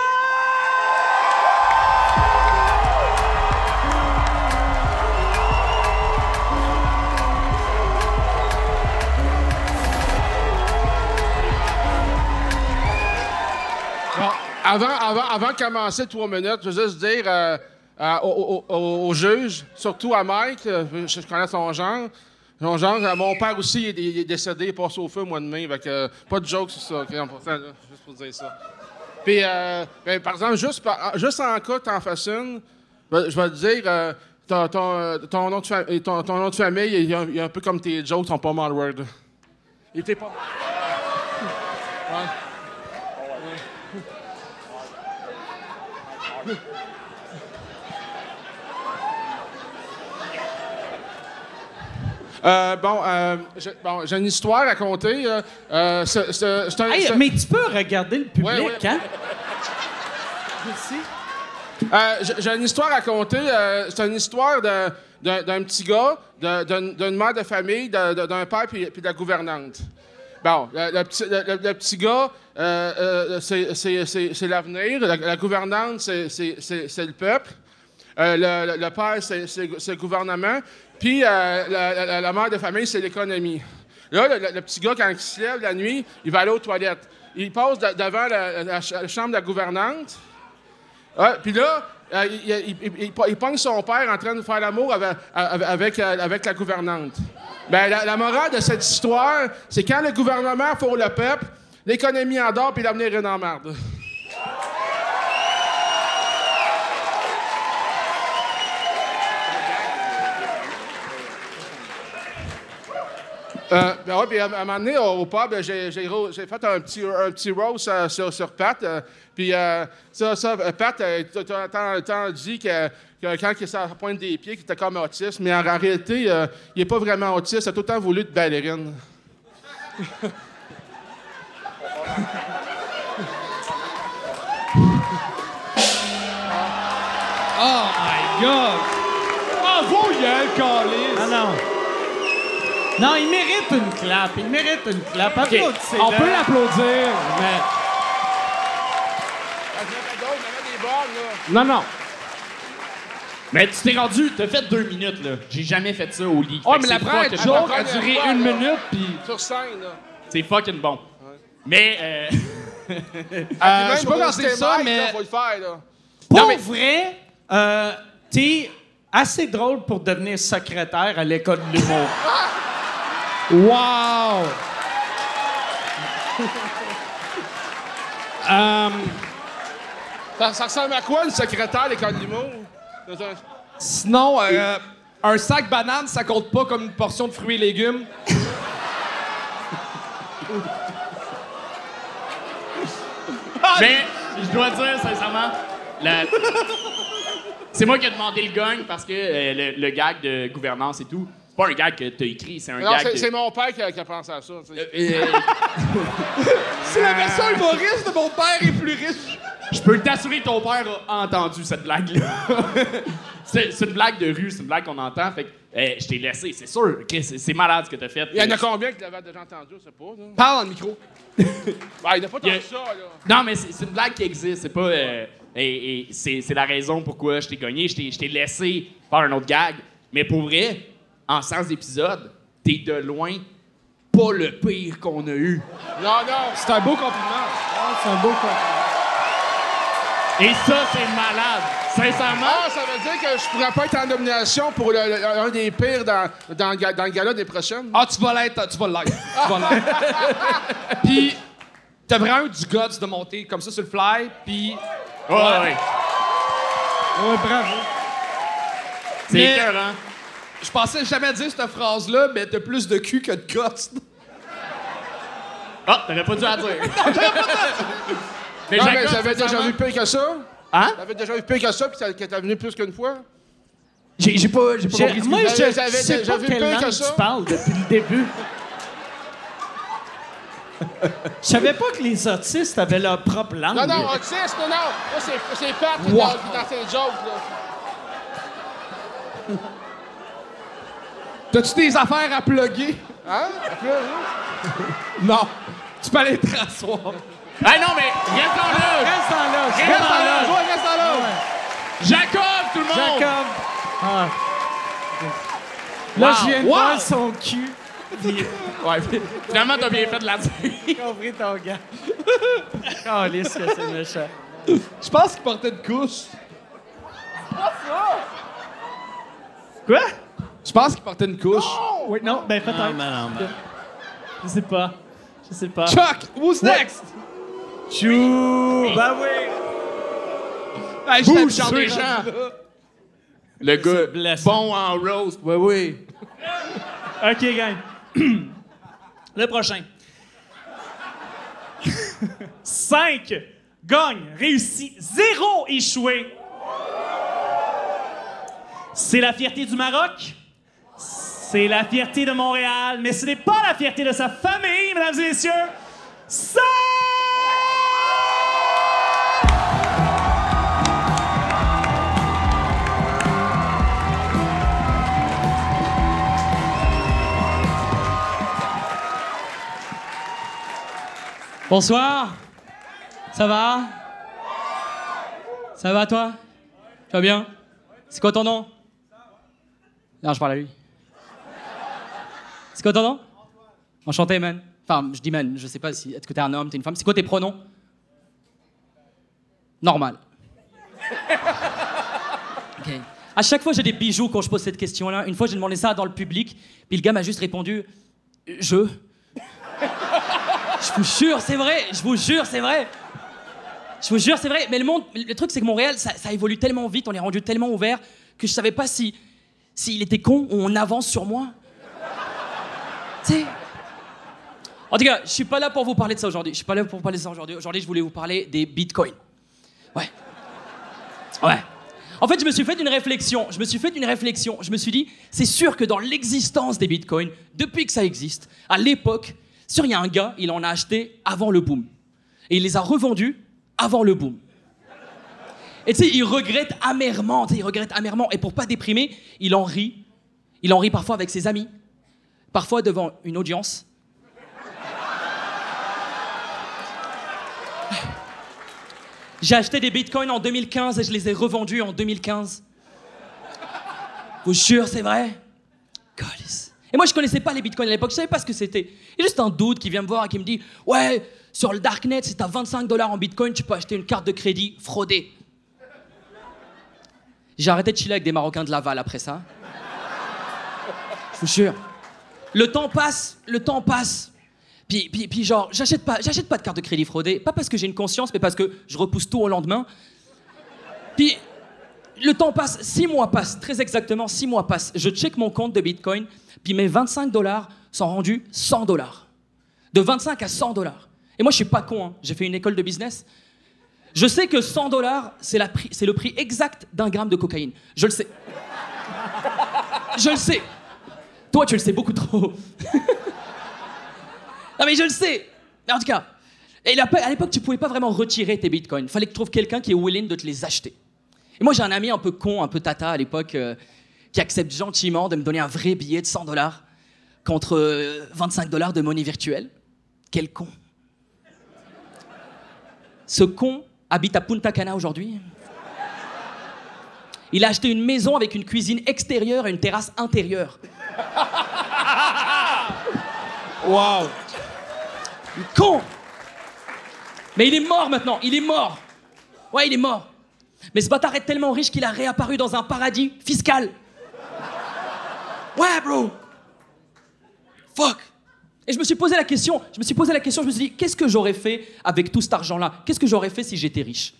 Avant, avant, avant de commencer trois minutes, je veux juste dire euh, euh, surtout à Mike, euh, je connais son genre. Son genre, euh, mon père aussi il est, il est décédé, il est passé au feu au mois de mai. Fait que, euh, pas de joke sur ça, OK, en passant, là, juste pour dire ça. Puis, euh, ben, par exemple, juste, en cas t'en fasses je vais te dire, euh, ton, nom de famille, il est un, il est un peu comme tes jokes, sont pas mal word. Il était pas. Euh, bon, euh, j'ai bon, j'ai une histoire à raconter. euh, un- Hey, mais tu peux regarder le public, Ouais, ouais. hein? Merci. J'ai- une histoire à raconter. euh, c'est une histoire d'un petit gars, d'une mère de famille, d'un père puis puis de la gouvernante. Bon, le, le petit, le- le- le petit gars, euh, euh, c'est- l'avenir. La, la gouvernante, c'est- le peuple. Euh, le, père, c'est le gouvernement. Puis euh, la, la- mère de famille, c'est l'économie. Là, le, petit gars, quand il se lève la nuit, il va aller aux toilettes. Il passe de- devant la, la ch- la chambre de la gouvernante. Ouais, puis là, euh, il, il, pogne son père en train de faire l'amour avec, avec, avec, euh, la gouvernante. Ben, la, morale de cette histoire, c'est quand le gouvernement pour le peuple, l'économie en dort puis l'avenir est dans la Euh, ben ouais, puis à, à un moment donné, au, au pub, j'ai, j'ai ro- j'ai fait un petit, un petit roast euh, sur, sur Pat. euh, puis euh, ça, ça, euh, Pat, t'as- dit que, que quand il la pointe des pieds, qu'il était comme autiste, mais en, en réalité, euh, il n'est pas vraiment autiste. Il a tout le temps voulu être ballerine. Oh my God! Bravo, Yann, Calis! Ah non. Non, il mérite une clap. Il mérite une clap. On peut l'applaudir, mais... Non, non. Mais tu t'es rendu, t'as fait deux minutes, là. J'ai jamais fait ça au lit. Oh, mais la c'est première joke bon. a duré Ouais, une là. minute, puis... Sur scène, là. C'est fucking bon. Mais, euh, Euh, Puis je sais pas quand c'est ça, mais... là, faut le faire, là. Pour Non, mais- vrai, euh, t'es assez drôle pour devenir secrétaire à l'école de l'humour. Wow! Euh, Ça, ça ressemble à quoi, le secrétaire de l'école de l'humour? Dans un- sinon, euh, un sac banane, ça compte pas comme une portion de fruits et légumes. mais je dois dire, sincèrement, la- c'est moi qui ai demandé le gagne parce que euh, le, le gag de gouvernance et tout, pas un gag que t'as écrit, c'est un Non, gag c'est de- mon père qui a, qui a pensé à ça. sais. Euh, C'est la version humoriste de mon père est plus riche. Je peux t'assurer que ton père a entendu cette blague-là. c'est c'est une blague de rue, c'est une blague qu'on entend. Fait que euh, je t'ai laissé, c'est sûr. Chris, C'est malade ce que t'as fait. Il y en a combien qui l'avaient déjà entendu, je sais pas. là? Parle dans le micro. Ben, il n'y a pas tant ça, là. Non, mais c'est une blague qui existe. C'est pas. euh, et et c'est la raison pourquoi je t'ai gagné. Je t'ai- je t'ai laissé faire un autre gag. Mais pour vrai, en 100 épisodes, t'es de loin pas le pire qu'on a eu. Non, non. C'est un beau compliment. c'est un beau compliment. Et ça, c'est malade. Sincèrement. Ah, ça veut dire que je pourrais pas être en nomination pour le- le- un des pires dans, dans, dans le gala des prochaines. Ah, tu vas l'être, tu vas l'être. Tu vas l'être. Puis, t'as vraiment eu du guts de monter comme ça sur le fly, puis... Ouais, ouais. Ouais, bravo. C'est Mais- écœurant. Je pensais jamais dire cette phrase-là, mais t'as plus de cul que de guts. Ah, t'aurais pas dû la dire. mais non, mais Jacob, j'avais déjà vu pire que ça. Hein? J'avais déjà vu pire que ça, puis ça- que t'es venu plus qu'une fois. J'ai j'ai pas, j'ai pas J'ai- compris ce que moi, tu je J'avais- sais déjà pas vu quelle pire que langue ça. tu parles depuis le début. Je savais pas que les autistes avaient leur propre langue. Non, non, autiste, non, non. Là, c'est c'est Pat Wow. dans, dans ses jokes, là. T'as-tu des affaires à plugger? Hein? Non. Tu peux aller te rasseoir. Ah non, mais reste dans là! Reste dans là. Reste dans là! Ouais, reste là. Jacob, tout le monde! Jacob. Ah. Là, Wow. je viens de Wow. voir son cul. Ouais, finalement, t'as bien fait de la dire. compris ton gars. Calisse que c'est méchant. Je pense qu'il portait une couche. Quoi? Je pense qu'il portait une couche. Oui, non, ben peut-être. Je sais pas. Je sais pas. Chuck, who's next? Chou! Ben oui! Hey, Bouge, Deschamps. rendu là. Le gars, bon en roast. Oui, oui. OK, gang. Le prochain. 5 gagne, réussi, 0 échoué. C'est la fierté du Maroc. C'est la fierté de Montréal, mais ce n'est pas la fierté de sa famille, mesdames et messieurs. Ça! Bonsoir. Ça va? Ça va toi? Tu vas bien? C'est quoi ton nom? Non, je parle à lui. C'est quoi ton nom? Enchanté, man. Enfin, je dis man, je sais pas si. Est-ce que t'es un homme, t'es une femme? C'est quoi tes pronoms? Normal. Ok. À chaque fois, j'ai des bijoux quand je pose cette question-là. Une fois, j'ai demandé ça dans le public, puis le gars m'a juste répondu Je. Je vous jure, c'est vrai. Je vous jure, c'est vrai. Je vous jure, c'est vrai. Mais le monde, le truc, c'est que Montréal, ça, ça évolue tellement vite, on est rendu tellement ouvert que je savais pas si s'il était con ou on avance sur moi. En tout cas, je suis pas là pour vous parler de ça aujourd'hui. Je suis pas là pour vous parler de ça aujourd'hui. Aujourd'hui, je voulais vous parler des bitcoins. Ouais. Ouais. En fait, je me suis fait une réflexion. Je me suis fait une réflexion. Je me suis dit, c'est sûr que dans l'existence des bitcoins, depuis que ça existe, à l'époque, sûr, il y a un gars, il en a acheté avant le boom. Et il les a revendus avant le boom. Et tu sais, il regrette amèrement, il regrette amèrement. Et pour pas déprimer, il en rit. Il en rit parfois avec ses amis, parfois devant une audience. J'ai acheté des bitcoins en 2015 et je les ai revendus en 2015. Vous jure, c'est vrai? Et moi, je connaissais pas les bitcoins à l'époque, je savais pas ce que c'était. A juste un doute qui vient me voir et qui me dit Ouais, sur le darknet, si t'as 25 dollars en bitcoin, tu peux acheter une carte de crédit fraudée. J'ai arrêté de chiller avec des Marocains de Laval après ça. Je vous jure. Le temps passe, le temps passe. Puis, puis, puis genre, j'achète pas, j'achète pas de carte de crédit fraudée, pas parce que j'ai une conscience, mais parce que je repousse tout au lendemain. Puis, le temps passe, six mois passent, très exactement, six mois passent. Je check mon compte de Bitcoin, puis mes 25 dollars sont rendus 100 dollars. De 25 à 100 dollars. Et moi, je suis pas con, hein. j'ai fait une école de business. Je sais que 100 dollars, c'est, le prix exact d'un gramme de cocaïne. Je le sais. Je le sais. Toi, tu le sais beaucoup trop. non, mais je le sais. Mais en tout cas, et à l'époque, tu pouvais pas vraiment retirer tes bitcoins. Fallait que tu trouves quelqu'un qui est willing de te les acheter. Et moi, j'ai un ami un peu con, un peu tata à l'époque, euh, qui accepte gentiment de me donner un vrai billet de 100 dollars contre euh, 25 dollars de monnaie virtuelle. Quel con. Ce con habite à Punta Cana aujourd'hui. Il a acheté une maison avec une cuisine extérieure et une terrasse intérieure. Wow! Con Mais il est mort maintenant, il est mort. Ouais, il est mort. Mais ce bâtard est tellement riche qu'il a réapparu dans un paradis fiscal. Ouais, bro. Fuck. Et je me suis posé la question, je me suis posé la question, je me suis dit, qu'est-ce que j'aurais fait avec tout cet argent-là? Qu'est-ce que j'aurais fait si j'étais riche?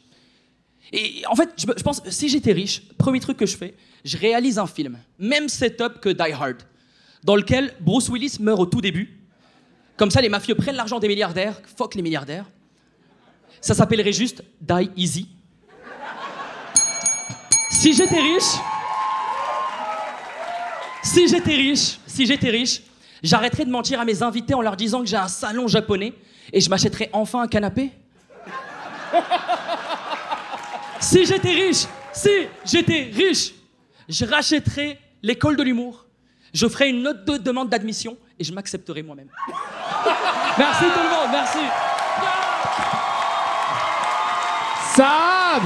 Et en fait, je, je pense, si j'étais riche, premier truc que je fais, je réalise un film, même setup que Die Hard, dans lequel Bruce Willis meurt au tout début. Comme ça, les mafieux prennent l'argent des milliardaires, fuck les milliardaires. Ça s'appellerait juste Die Easy. Si j'étais riche, si j'étais riche, si j'étais riche, j'arrêterais de mentir à mes invités en leur disant que j'ai un salon japonais et je m'achèterais enfin un canapé. Si j'étais riche, si j'étais riche, je rachèterais l'école de l'humour, je ferais une note de demande d'admission et je m'accepterais moi-même. merci tout le monde, merci. Sad!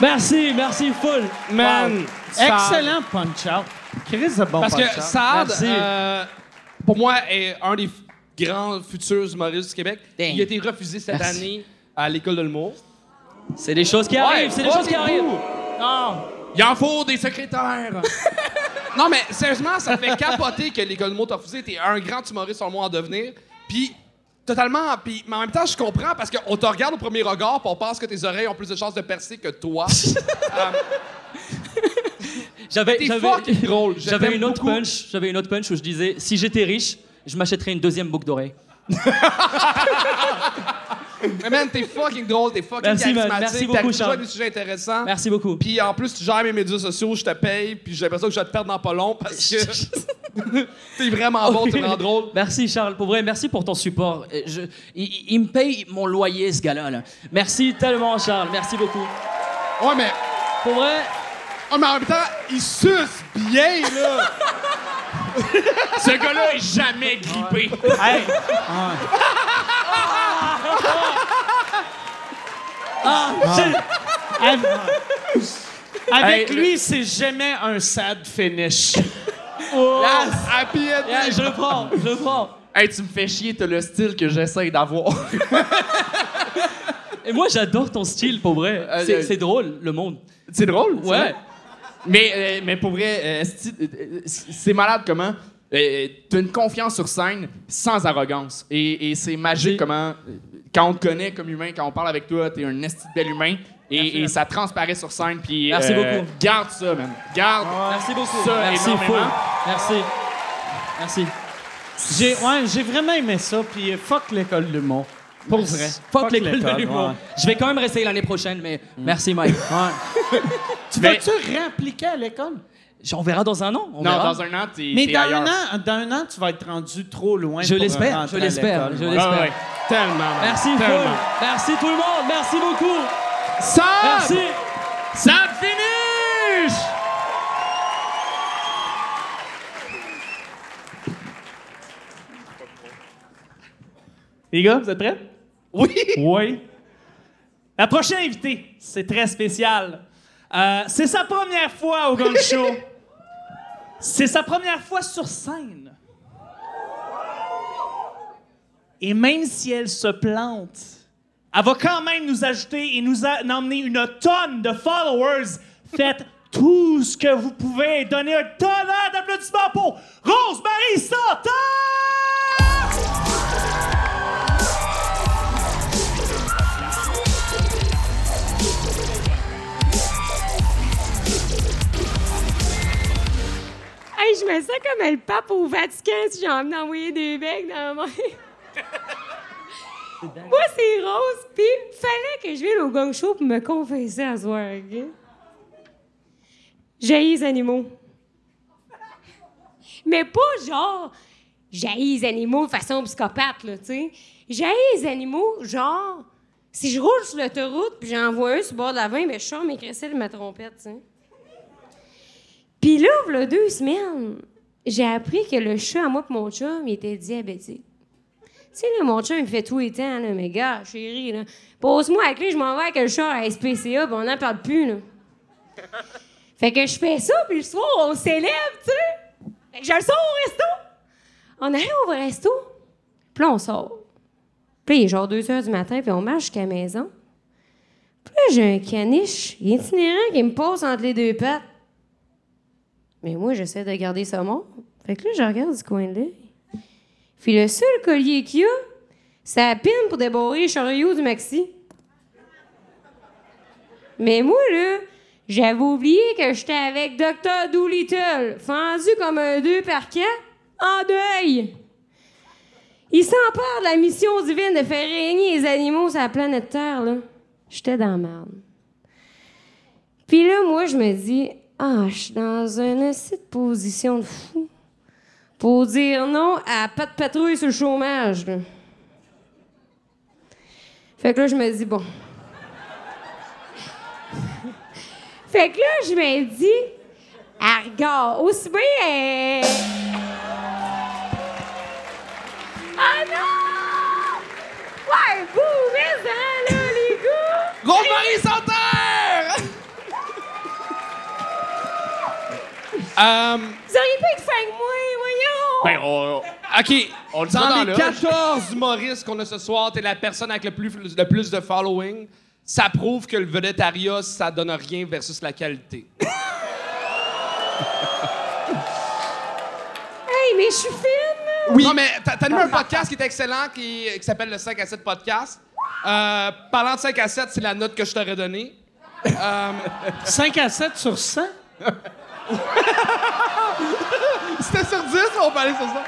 Merci, merci, full. Man! Excellent punch-out. Chris bon Parce que Merci. euh, pour moi, est un des grands futurs humoristes du Québec. Damn. Il a été refusé cette Merci. année à l'école de l'humour. C'est des choses qui arrivent, c'est des choses qui arrivent. Non. Il en faut des secrétaires. non, mais sérieusement, ça fait capoter que l'école de l'humour t'a refusé. T'es un grand humoriste sur le monde en devenir. Puis, totalement. Puis, mais en même temps, je comprends parce qu'on te regarde au premier regard puis on pense que tes oreilles ont plus de chances de percer que toi. J'avais T'es j'avais- drôle. Une autre beaucoup. punch, j'avais une autre punch où je disais si j'étais riche, je m'achèterais une deuxième boucle d'oreille. Mais man, t'es fucking drôle, t'es fucking Merci, charismatique. Merci beaucoup, Charles. des sujets intéressants. Merci beaucoup. Puis en plus, tu gères mes médias sociaux, je te paye, puis j'ai l'impression que je vais te perdre dans pas long parce que t'es vraiment bon, tu me rends drôle. Merci Charles, pour vrai, merci pour ton support. Euh, Je, il- il me paye mon loyer, ce gars-là. là. Merci tellement, Charles. Merci beaucoup. Ouais, mais, Pour vrai, oh, mais en même temps, il suce bien, là. Ce gars-là est jamais grippé. Hey! Avec, avec Hey, lui, c'est jamais un sad finish. Yes, happy ending. yeah, je le prends, je le prends. Hey, tu me fais chier, t'as le style que j'essaye d'avoir. Et moi, j'adore ton style, pour vrai. Euh, C'est euh, c'est drôle, le monde. C'est drôle. Ouais. Mais, euh, mais pour vrai, euh, euh, c'est malade comment. Euh, T'as une confiance sur scène sans arrogance. Et, et c'est magique comment, quand on te connaît comme humain, quand on parle avec toi, t'es un esti de bel humain. Et, et ça transparaît sur scène. Puis, Merci beaucoup. Garde ça, man. Garde. Merci beaucoup. Ça, Merci, énormément. Merci. Merci. J'ai ouais, j'ai vraiment aimé ça, puis fuck l'école de l'humour. Pour vrai. Fuck l'école de l'école, l'humour. ouais. Je vais quand même rester l'année prochaine, mais merci, Mike. Tu Mais- vas-tu réappliquer à l'école? On verra dans un an. On non, verra. dans un an, t'es Mais dans ailleurs. un, an, dans un an, tu vas être rendu trop loin. Je l'espère, je l'espère, je l'espère. Ouais, ouais. Tellement. Merci, Tellement. Merci tout le monde. Merci beaucoup. Sam! Merci. Sam finish! Les gars, vous êtes prêts? Oui! Oui. La prochaine invitée, c'est très spécial. Euh, c'est sa première fois au Gang Show. c'est sa première fois sur scène. Et même si elle se plante, elle va quand même nous ajouter et nous a- emmener une tonne de followers. Faites tout ce que vous pouvez. Donnez un tonnerre d'applaudissements pour Rosemary Santos! Hey, je me sens comme le pape au Vatican si j'ai envie d'envoyer des becs dans main. Moi, c'est Rose, puis il fallait que je vienne au gang show pour me confesser à soir, OK? J'haïs les animaux. Mais pas genre, les animaux de façon psychopathe, là, tu sais. Les animaux, genre, si je roule sur l'autoroute puis j'en vois un sur le bord de la 20, ben, je sors mes cressets de ma trompette, tu sais. Puis là, il deux semaines, j'ai appris que le chat à moi et mon chum, il était diabétique. Tu sais, là, mon chum, il me fait tout les temps, là, mais gars, chérie, là, pose-moi la clé, je m'en vais avec le chat à SPCA, puis on n'en parle plus, là. fait que je fais ça, puis le soir, on célèbre, tu sais. Fait que je le sors au resto. On arrive au resto, puis là, on sort. Puis là, il est genre 2 heures du matin, puis on marche jusqu'à la maison. Puis là, j'ai un caniche itinérant qui me pose entre les deux pattes. Mais moi, j'essaie de garder ça mort. Fait que là, je regarde du coin de l'œil. Puis le seul collier qu'il y a, c'est la pine pour débarrer les chariots du maxi. Mais moi, là, j'avais oublié que j'étais avec Dr. Doolittle, fendu comme un 2 par 4, en deuil. Il s'empare de la mission divine de faire régner les animaux sur la planète Terre, là. J'étais dans la merde. Puis là, moi, je me dis, ah, je suis dans une position de fou pour dire non à pas de patrouille sur le chômage. là. Fait que là, je me dis, bon. fait que là, je me dis, ah, regarde, aussi bien. euh, Ah non! Ouais, vous, mais là, les gars! Rosemary Santerre! Euh, Vous auriez été fin que moi, voyons! Ben, on, OK. on le Dans les le 14 humoristes qu'on a ce soir, t'es la personne avec le plus, le plus de following. Ça prouve que le vedettariat, ça donne rien versus la qualité. Hey, mais je suis fine! Oui. Non, mais t'as t'as animé un podcast qui est excellent qui, qui s'appelle le 5 à 7 podcast. Euh, parlant de 5 à 7, c'est la note que je t'aurais donnée. Euh, 5 à 7 sur 100? C'était sur 10, on parlait sur ça.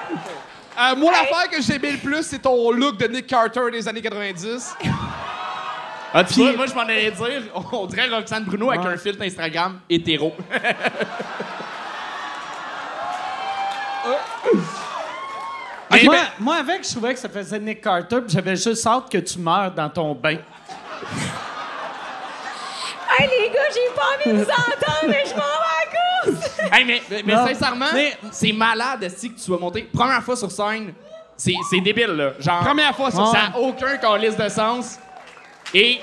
Euh, moi, l'affaire que j'ai aimé le plus, c'est ton look de Nick Carter des années 90. Ah, tu vois, moi, je m'en allais dire, on dirait Roxane Bruno avec un filtre Instagram hétéro. Moi, moi, avec, je trouvais que ça faisait Nick Carter, puis j'avais juste hâte que tu meurs dans ton bain. Hey, les gars, j'ai pas envie de vous entendre, mais je m'en vais à la course! Hey, mais, mais, sincèrement, Mais- c'est malade si que tu vas monter? Première fois sur scène, c'est c'est débile, là. Genre, Première fois sur ça n'a aucun calice de sens. Et.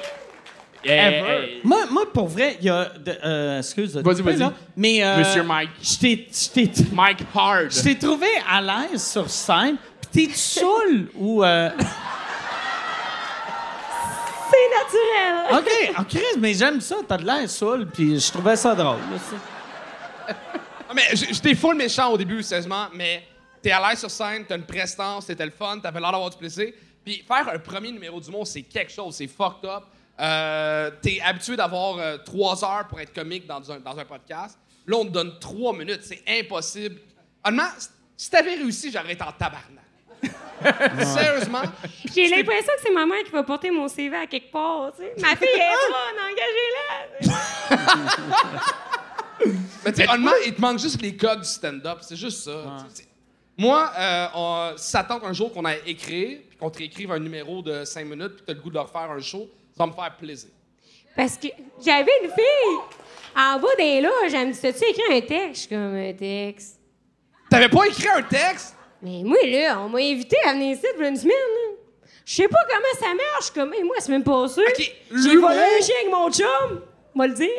euh, euh, Moi, moi, pour vrai, il y a. de- euh, excuse de Vas-y, couper, vas-y. là, Mais. euh, Monsieur Mike. Je t'ai- je t'ai. Mike Hard. Je t'ai trouvé à l'aise sur scène, puis t'es saoul ou. euh, C'est naturel! OK, OK, mais j'aime ça, t'as de l'air saoul, puis je trouvais ça drôle. là, ça. Ah, mais j'étais full méchant au début, sérieusement, mais t'es à l'aise sur scène, t'as une prestance, c'était le fun, t'avais l'air d'avoir du plaisir. Puis faire un premier numéro du monde, c'est quelque chose, c'est fucked up. Euh, t'es habitué d'avoir euh, trois heures pour être comique dans un, dans un podcast. Là, on te donne trois minutes, c'est impossible. Honnêtement, si- si t'avais réussi, j'aurais été en tabarnak. Sérieusement? J'ai l'impression que c'est ma mère qui va porter mon CV à quelque part, tu sais. Ma fille est bonne, engagez-la! Mais tu sais, honnêtement, il te manque juste les codes du stand-up. C'est juste ça. Tu sais, Moi, euh, on- si ça tente un jour qu'on a écrit, puis qu'on te réécrive un numéro de 5 minutes, puis que t'as le goût de leur faire un show, ça va me faire plaisir. Parce que j'avais une fille en bas des loges, elle me dit T'as-tu écrit un texte? Je suis comme un texte. T'avais pas écrit un texte? Mais moi, là, on m'a invité à venir ici pour une semaine. là. Je sais pas comment ça marche. Comme, moi, c'est même pas sûr. Ok, J'ai l'humour- volé un chien avec mon chum. On va le dire.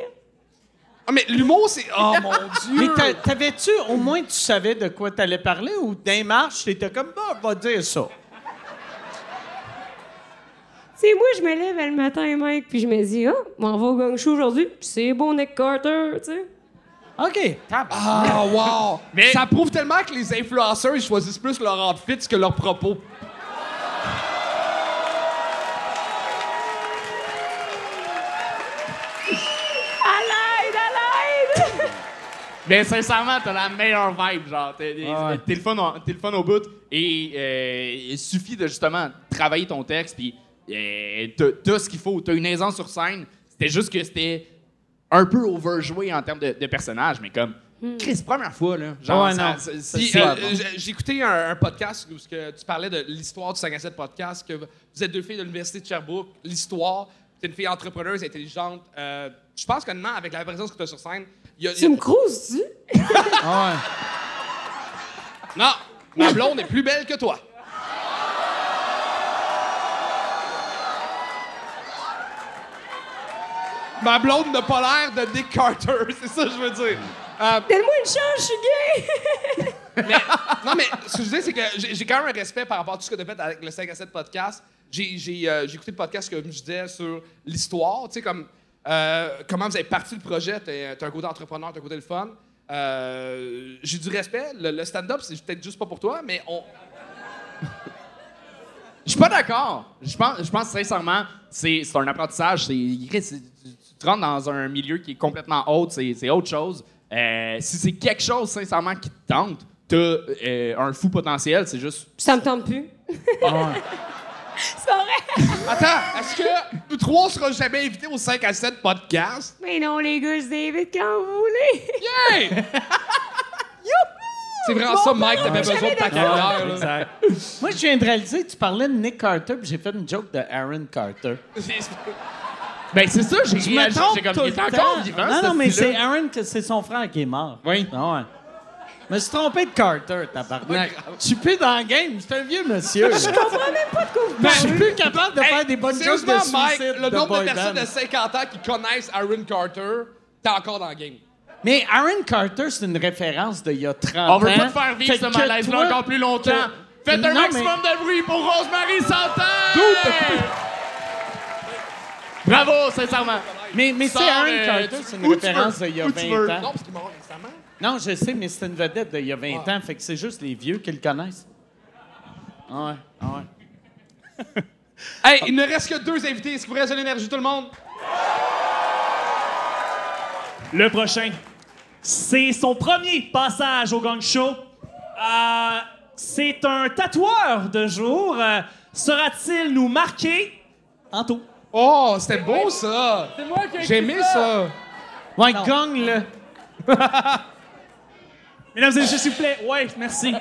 Ah, mais l'humour, c'est. Oh mon Mais Dieu! t'a- t'avais-tu, au moins, tu savais de quoi t'allais parler ou d'un marche, t'étais comme, bah, on va dire ça. Tu sais, moi, je me lève le matin, mec, puis je me dis, ah, on va au gang show aujourd'hui. Puis c'est bon, Nick Carter, tu sais. OK. Ah, wow! Ça prouve tellement que les influenceurs, ils choisissent plus leur outfit que leurs propos. À l'aide, à l'aide! Mais sincèrement, t'as la meilleure vibe, genre. T'es t'es le, fun au- t'es le fun au bout. Et euh, il suffit de justement travailler ton texte, puis euh, t'as- t'as ce qu'il faut. T'as une aisance sur scène. C'était juste que c'était un peu overjoué en termes de, de personnage, mais comme. Chris, première fois, là. Genre, Ouais, ça- non. ça- Puis, euh, bon. j'ai- écouté un, un podcast où ce que tu parlais de l'histoire du 5 à 7 podcast, que vous êtes deux filles de l'Université de Sherbrooke, l'histoire, t'es une fille entrepreneuse, intelligente. Euh, je pense que maintenant, avec la présence que tu as sur scène, il y a. y a- Tu me croises-tu? Ah Non! Ma blonde est plus belle que toi. Ma blonde n'a pas l'air de Dick Carter, c'est ça que je veux dire. Euh, Donne-moi une chance, je suis gay! mais, non, mais ce que je veux dire, c'est que j'ai quand même un respect par rapport à tout ce que tu as fait avec le 5 à 7 podcast. J'ai euh, j'ai écouté le podcast que je disais sur l'histoire, tu sais, comme euh, comment vous avez parti le projet. Tu as un côté entrepreneur, tu un côté le fun. J'ai du respect. Le, le stand-up, c'est peut-être juste pas pour toi, mais on. Je suis pas d'accord. Je pense, je pense sincèrement, c'est un apprentissage. C'est- tu, rentres dans un milieu qui est complètement autre, c'est c'est autre chose. Euh, si c'est quelque chose, sincèrement, qui te tente, t'as euh, un fou potentiel, c'est juste. Ça me tente plus. c'est pas vrai? Attends, est-ce que nous trois on sera jamais invités au 5 à 7 podcast? Mais non, les gars, je vous invite quand vous voulez. Hey! C'est vraiment ça, Mike, t'avais besoin de ta carrière. Moi, je viens de réaliser, tu parlais de Nick Carter, puis j'ai fait une joke de Aaron Carter. Ben, c'est ça, j'ai Je me réagi, trompe j'ai comme, tout il le est temps. encore vivant, Non, ce non, mais c'est. Aaron, que c'est son frère qui est mort. Oui. Ah ouais. Je me suis trompé de Carter, tabarnak. Je suis plus dans le game, je suis un vieux monsieur. Je comprends même pas de quoi vous Je suis parlez. plus capable de faire des bonnes jokes de Sérieusement, suicide Mike, le de nombre boy de personnes band. de 50 ans qui connaissent Aaron Carter, t'es encore dans le game. Mais Aaron Carter, c'est une référence d'il y a 30 ans. On veut pas te faire vivre Fait ce que malaise-là toi- encore plus longtemps. que- Faites un Non, maximum de bruit pour Rosemary Santerre! Bravo, sincèrement. Mais, mais c'est Sors, Aaron euh, Carter, tu- c'est une tu référence d'il y a où tu 20 veux. ans. Non, parce qu'il est mort récemment. Non, je sais, mais c'est une vedette d'il y a 20 ans, fait que c'est juste les vieux qui le connaissent. Ah ouais, ah ouais. Hey, il ne reste que deux invités. Est-ce qu'il vous reste de l'énergie, tout le monde? Le prochain, c'est son premier passage au gang show. Euh, c'est un tatoueur de jour. Euh, Sera-t-il nous marquer en tout? Oh, c'était beau, ça! C'est moi qui ai J'ai aimé ça! Ouais, Non. gagne-le. Mesdames et messieurs, s'il vous plaît. Ouais, merci.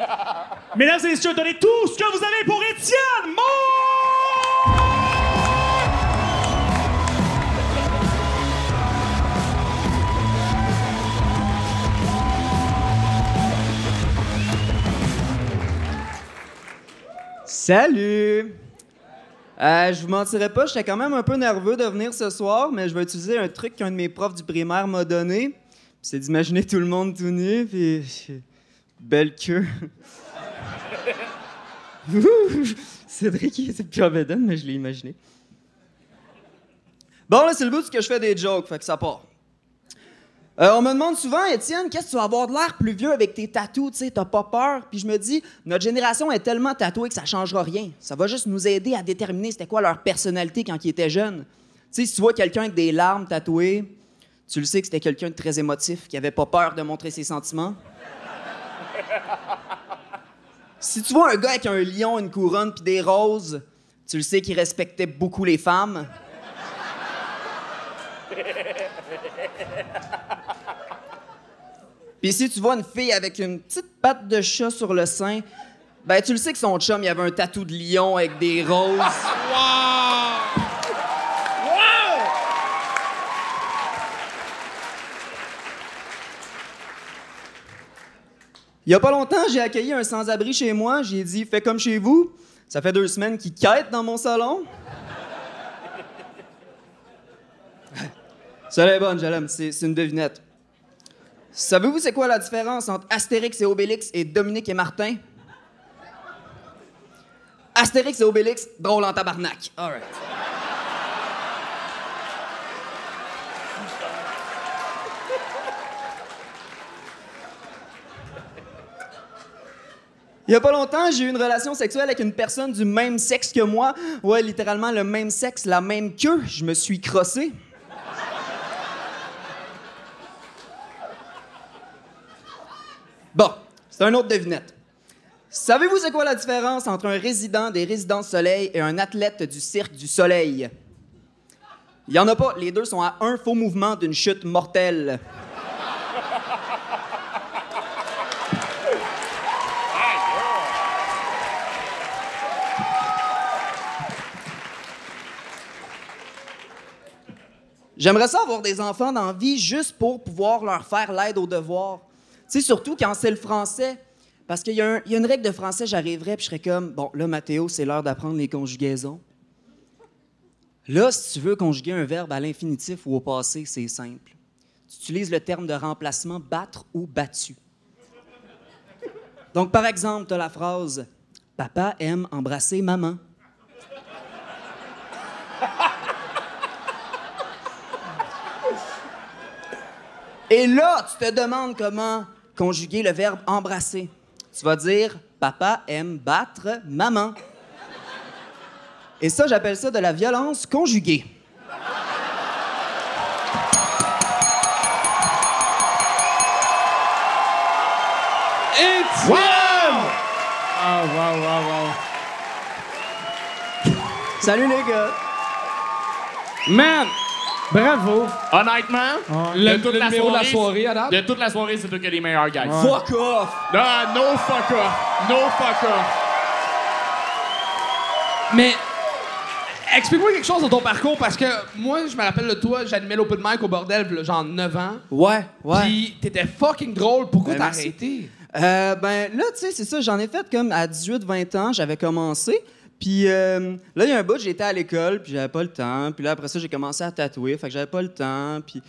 Mesdames et messieurs, donnez tout ce que vous avez pour Étienne Moore! Salut! Euh, je vous mentirais pas, j'étais quand même un peu nerveux de venir ce soir, mais je vais utiliser un truc qu'un de mes profs du primaire m'a donné. C'est d'imaginer tout le monde tout nu, puis... Belle queue. Cédric, était plus Beden, mais je l'ai imaginé. Bon, là, c'est le bout de que je fais des jokes, fait que ça part. Euh, on me demande souvent, Étienne, qu'est-ce que tu vas avoir de l'air plus vieux avec tes tatous, tu sais, t'as pas peur? Puis je me dis, notre génération est tellement tatouée que ça changera rien. Ça va juste nous aider à déterminer c'était quoi leur personnalité quand ils étaient jeunes. Tu sais, si tu vois quelqu'un avec des larmes tatouées, tu le sais que c'était quelqu'un de très émotif, qui avait pas peur de montrer ses sentiments. si tu vois un gars avec un lion, une couronne puis des roses, tu le sais qu'il respectait beaucoup les femmes. Puis si tu vois une fille avec une petite patte de chat sur le sein, ben tu le sais que son chum, il avait un tatou de lion avec des roses. Il y a pas longtemps, j'ai accueilli un sans-abri chez moi. J'ai dit, fais comme chez vous. Ça fait deux semaines qu'il quête dans mon salon. Celle est bonne, c'est une devinette. Savez-vous c'est quoi la différence entre Astérix et Obélix et Dominique et Martin? Astérix et Obélix, drôle en tabarnak. All. Il y a pas longtemps, j'ai eu une relation sexuelle avec une personne du même sexe que moi. Ouais, littéralement le même sexe, la même queue. Je me suis crossé. Bon, c'est un autre devinette. Savez-vous c'est quoi la différence entre un résident des résidences soleil et un athlète du cirque du soleil? Il y en a pas, les deux sont à un faux mouvement d'une chute mortelle. J'aimerais ça avoir des enfants dans la vie juste pour pouvoir leur faire l'aide aux devoirs. Sais, surtout quand c'est le français. Parce qu'il y a une règle de français, j'arriverais puis je serais comme, bon, là, Mathéo, c'est l'heure d'apprendre les conjugaisons. Là, si tu veux conjuguer un verbe à l'infinitif ou au passé, c'est simple. Tu utilises le terme de remplacement battre ou battu. Donc, par exemple, tu as la phrase Papa aime embrasser maman. Et là, tu te demandes comment conjuguer le verbe embrasser. Tu vas dire Papa aime battre maman. Et ça, j'appelle ça de la violence conjuguée. Wow, wow, wow. Salut les gars! Man! Bravo! Honnêtement, Le, de toute le la numéro de la soirée, soirée à date? de toute la soirée, c'est toi qui as les meilleurs gars. Fuck off! Non, no fuck off. No fuck off. Mais explique-moi quelque chose de ton parcours parce que moi, je me rappelle de toi, j'animais l'open mic au bordel, genre 9 ans. Ouais, ouais. Puis t'étais fucking drôle. Pourquoi Ben, t'as arrêté? Euh, ben là, tu sais, c'est ça, j'en ai fait comme à 18-20 ans, j'avais commencé. Puis euh, là, il y a un bout, j'étais à l'école, puis j'avais pas le temps. Puis là, après ça, j'ai commencé à tatouer, fait que j'avais pas le temps. Puis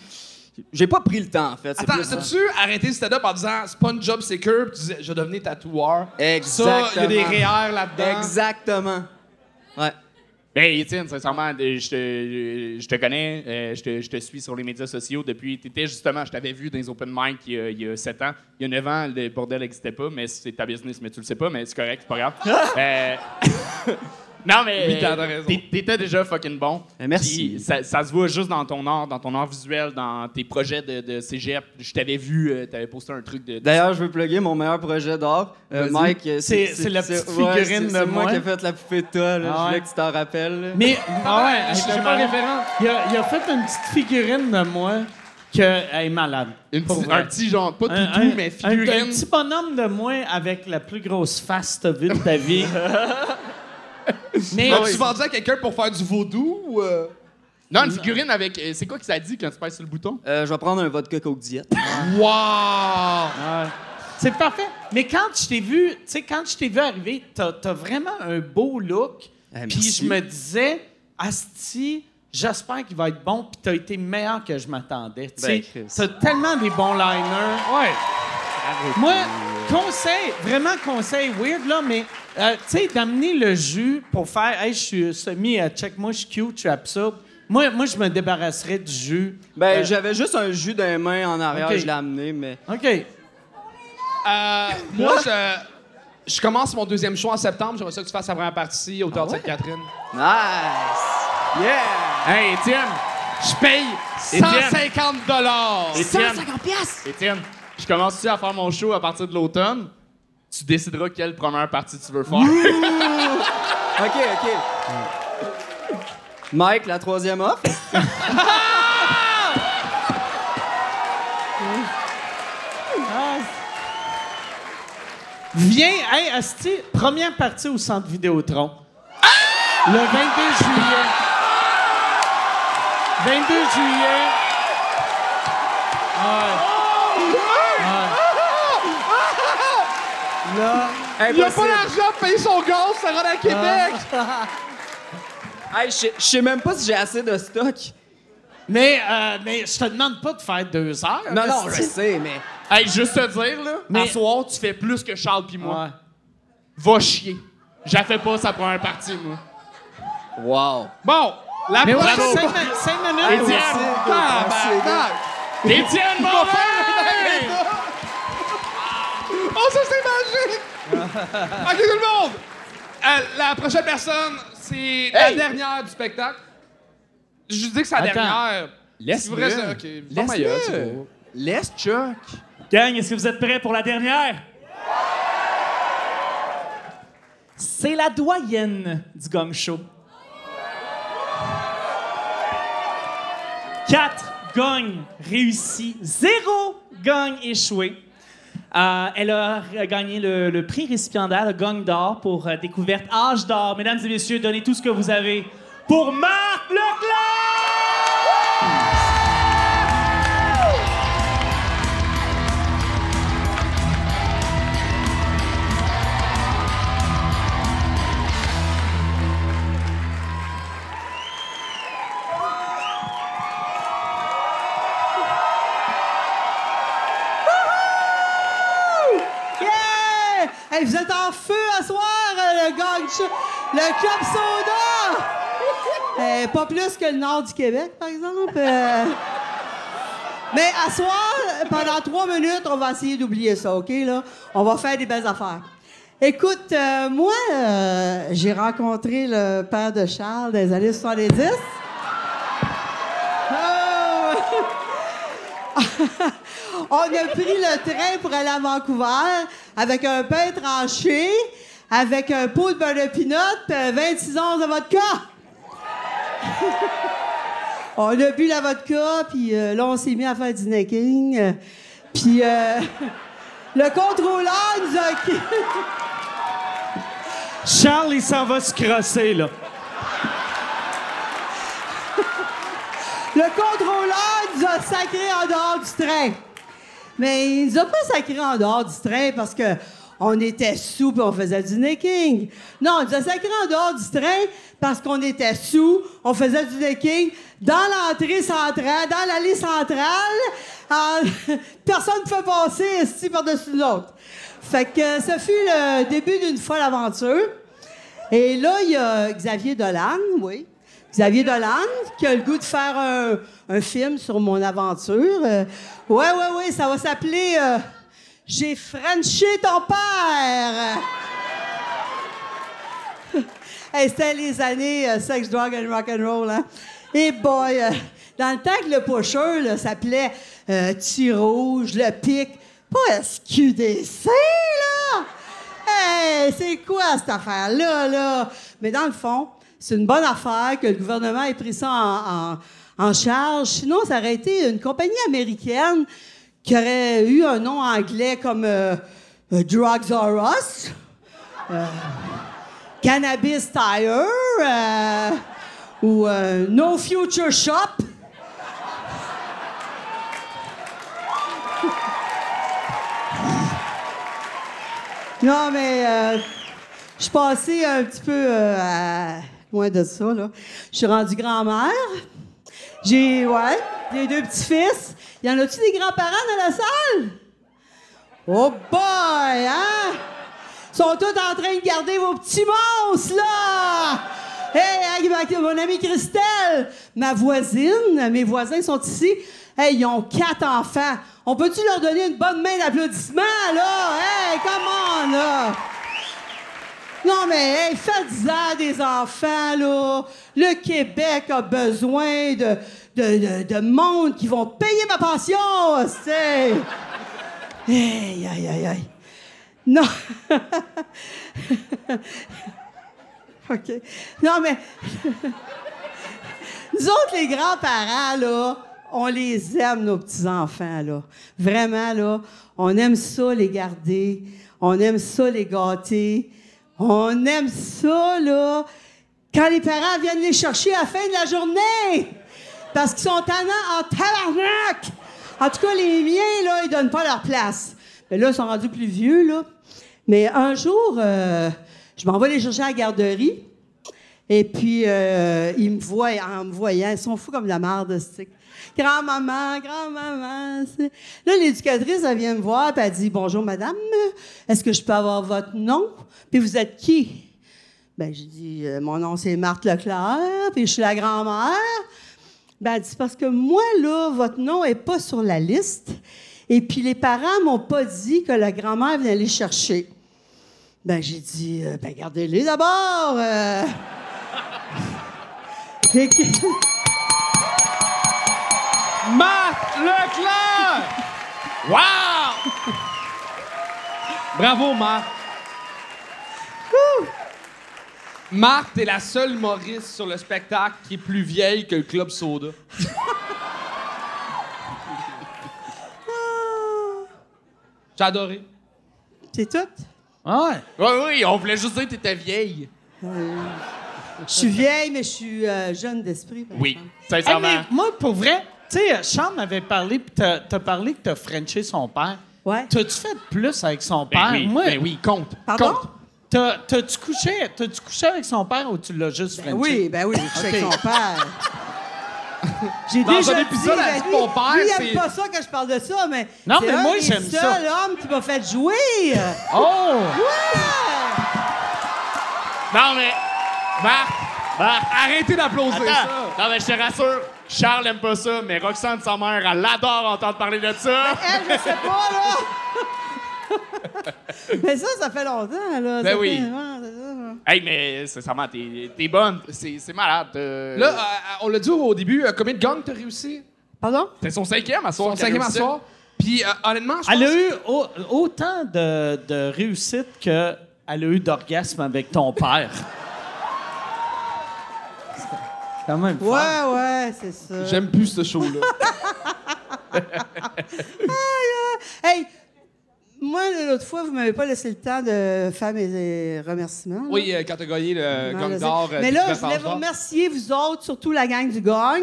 j'ai pas pris le temps, en fait. Attends, t'as-tu arrêté le stand-up en disant c'est pas une job secure, puis tu disais je vais devenir tatoueur? Exactement. Ça, il y a des REER là-dedans. Exactement. Ouais. Ben, Étienne, sincèrement, je te, je te connais, euh, je te, je te suis sur les médias sociaux depuis. T'étais justement, je t'avais vu dans les open mic il y, a, il y a 7 ans. Il y a 9 ans, le bordel n'existait pas, mais c'est ta business, mais tu le sais pas, mais c'est correct, c'est pas grave. Euh, Non, mais t'as raison. t'étais déjà fucking bon. Merci. Puis Ça, ça se voit juste dans ton art, dans ton art visuel, dans tes projets de, de cégep. Je t'avais vu, euh, t'avais posté un truc de. D'ailleurs, je veux plugger mon meilleur projet d'art. Euh. Mike, euh, C'est- c'est la petite ouais, figurine de C'est moi moi. qui ai fait la poupée de toi. là. Ah Je voulais que tu t'en rappelles. là. Mais, ah ouais, Je c'est sais pas référent. Il a, il a fait une petite figurine de moi que elle est malade. Une un petit genre, pas Un, toutou, un- mais un- figurine. Un, petit bonhomme de moi avec la plus grosse face que t'as vue de ta vie. Mais As-tu vendu à quelqu'un pour faire du vaudou ou. euh? Non, une figurine avec. euh, C'est quoi que ça dit quand tu passes sur le bouton? Euh, je vais prendre un vodka Coke Diet. Wow! Ouais. C'est parfait. Mais quand je t'ai vu, tu sais, quand je t'ai vu arriver, t'as as vraiment un beau look. Eh, Puis merci. je me disais, Asti, j'espère qu'il va être bon. Puis t'as été meilleur que je m'attendais. Tu sais, Ben, Chris. t'as tellement des bons liners. Ouais. Moi, conseil, vraiment conseil weird, là, mais euh, tu sais, d'amener le jus pour faire, hey, je suis semi, euh, check moi, je suis cute, je suis absurde. Moi, moi, je me débarrasserais du jus. Ben, Euh, j'avais juste un jus dans les mains en arrière, Ok. je l'ai amené, mais. OK. Euh, moi, je, je commence mon deuxième show en septembre. J'aimerais ça que tu fasses la première partie au Théâtre Ah ouais? Sainte-Catherine. Nice! Yeah! Hey, Étienne! Je paye Étienne. 150 dollars. Étienne! Étienne, je commence-tu à faire mon show à partir de l'automne? Tu décideras quelle première partie tu veux faire. OK, OK. Mike, la troisième offre? Viens, hey, Asti, première partie au centre Vidéotron. Le 22 juillet. 22 juillet. Ouais. Il a pas l'argent pour payer son gaz, ça rentre à Québec. Hey, je sais- je sais même pas si j'ai assez de stock. mais, euh, mais je te demande pas de faire deux heures. Non, non, je sais, mais. hey, juste te dire, là, Mais- à soir, tu fais plus que Charles pis moi. Ouais. Va chier. J'en fais pas sa première partie, moi. Wow. Bon, la Mais ouais, prochaine. cinq, mi- cinq minutes. Étienne! Tabarnak. Étienne Morin! Oh, ça, c'est magique! OK, tout le monde! Euh, la prochaine personne, c'est la Hey! dernière du spectacle. Je dis que c'est la Attends. dernière. Laisse-le. Si vous restez- OK. ferme ma gueule, c'est Laisse-le. beau. Laisse Chuck. Gang, est-ce que vous êtes prêts pour la dernière? C'est la doyenne du Gong Show. Quatre gagnes réussis, zéro gagne échoué. Euh, elle a gagné le, prix récipiendaire, le Gagne d'or pour euh, découverte Âge d'or. Mesdames et messieurs, donnez tout ce que vous avez pour Marc Leclerc! Hey, vous êtes en feu à soir, euh, le gang le Club Soda! Euh, pas plus que le nord du Québec, par exemple. euh. Mais à soir, pendant trois minutes, on va essayer d'oublier ça, OK? Là? On va faire des belles affaires. Écoute, euh, moi, euh, j'ai rencontré le père de Charles les années 70. Ah! On a pris le train pour aller à Vancouver avec un pain tranché, avec un pot de beurre de pinot, puis 26 onces de vodka. on a bu la vodka, puis euh, là, on s'est mis à faire du necking. euh, Puis euh, le contrôleur nous a... Charles, il s'en va se crosser, là. Le contrôleur nous a sacré en dehors du train. Mais il nous a pas sacré en dehors du train parce que on était sous et on faisait du necking. Non, il nous a sacré en dehors du train parce qu'on était sous, on faisait du necking dans l'entrée centrale, dans l'allée centrale. En- Personne ne fait passer ici par-dessus l'autre. Fait que ce fut le début d'une folle aventure. Et là, il y a Xavier Dolan, oui. Xavier Dolan, qui a le goût de faire un, film sur mon aventure. Euh, ouais, ouais, ouais, ça va s'appeler euh, J'ai Frenché ton père. Hey, C'était les années euh, sex, drug and rock and roll, hein? Et boy, euh, dans le temps que le là, s'appelait euh, Tir rouge, le pic, pas SQDC, là! Hey, c'est quoi cette affaire-là, là? Mais dans le fond, c'est une bonne affaire que le gouvernement ait pris ça en, charge. Sinon, ça aurait été une compagnie américaine qui aurait eu un nom anglais comme euh, euh, Drugs R Us, euh, Cannabis Tire, ou No Future Shop. Non, mais je passée un petit peu à- loin de ça, là. Je suis rendue grand-mère. J'ai, ouais, j'ai deux petits-fils. Y en a-tu des grands-parents dans la salle? Oh boy, hein? Ils sont tous en train de garder vos petits monstres, là! Hey, mon amie Christelle, ma voisine, mes voisins sont ici. Hey, ils ont quatre enfants. On peut-tu leur donner une bonne main d'applaudissement, là? Hey, come on, là! Non, mais hey, faites-en des enfants, là. Le Québec a besoin de, de, de, de monde qui vont payer ma pension, c'est. Aïe, aïe, aïe, aïe. Non. OK. Non, mais. Nous autres, les grands-parents, là, on les aime, nos petits-enfants, là. Vraiment, là, on aime ça, les garder. On aime ça, les gâter. On aime ça, là, quand les parents viennent les chercher à la fin de la journée. Parce qu'ils sont tannants en tabarnak. En tout cas, les miens, là, ils donnent pas leur place. Mais là, ils sont rendus plus vieux, là. Mais un jour, euh, je m'en vais les chercher à la garderie. Et puis, euh, ils me voient, en me voyant, ils sont fous comme de la merde, stick. Grand-maman, grand-maman. Là, l'éducatrice, elle vient me voir, puis elle dit Bonjour, madame, est-ce que je peux avoir votre nom? Puis vous êtes qui? Ben, j'ai dit Euh, Mon nom, c'est Marthe Leclerc, puis je suis la grand-mère. Ben, elle Parce que moi, là, votre nom est pas sur la liste. Et puis, les parents m'ont pas dit que la grand-mère venait les chercher. Ben, j'ai dit, euh, ben, gardez-les d'abord. euh. Marc Leclerc! Wow! Bravo, Marc. Marc, t'es la seule humoriste sur le spectacle qui est plus vieille que le Club Soda. J'ai adoré. C'est tout? Ouais. Oui, oui, on voulait juste dire que t'étais vieille. Je suis vieille, mais je suis euh, jeune d'esprit. Oui, exemple. Hey, sincèrement. mais moi, pour vrai, tu sais, Charles m'avait parlé, puis t'as t'as parlé que t'as frenché son père. Ouais. T'as-tu fait plus avec son Ben père? oui, Moi, ben oui, compte. Pardon? Compte. T'as- t'as-tu couché, t'as-tu couché avec son père ou tu l'as juste Ben frenché? oui, ben oui, je suis avec son père. J'ai Dans déjà un épisode, dit, que mon père, lui, il c'est- aime pas ça que je parle de ça, mais Non, c'est mais un moi, j'aime ça. seuls hommes qui m'a fait jouer. Oh! Ouais! Non, mais. Marc, Marc, Arrêtez d'applaudir ça. Non, mais je te rassure, Charles aime pas ça, mais Roxane, sa mère, elle adore entendre parler de ça. Elle, je sais pas, là. mais ça, ça fait longtemps, là. Ben Ça oui. fait- ouais, c'est ça. Hey, mais sincèrement, t'es bonne. C'est c'est malade. euh. Là, euh, on l'a dit au début, euh, combien de gangs t'as réussi? Pardon? c'est son cinquième à soir. Son cinquième à soir. Puis, euh, honnêtement, je Elle a eu au- autant de, de réussite qu'elle a eu d'orgasme avec ton père. C'est quand même fort. Ouais, ouais, c'est ça. J'aime plus ce show-là. Hey, moi, l'autre fois, vous m'avez pas laissé le temps de faire mes euh, remerciements. là. oui, euh, quand t'as gagné le Non, gang je d'or. euh, Mais là, je voulais vous remercier, vous autres, surtout la gang du gang.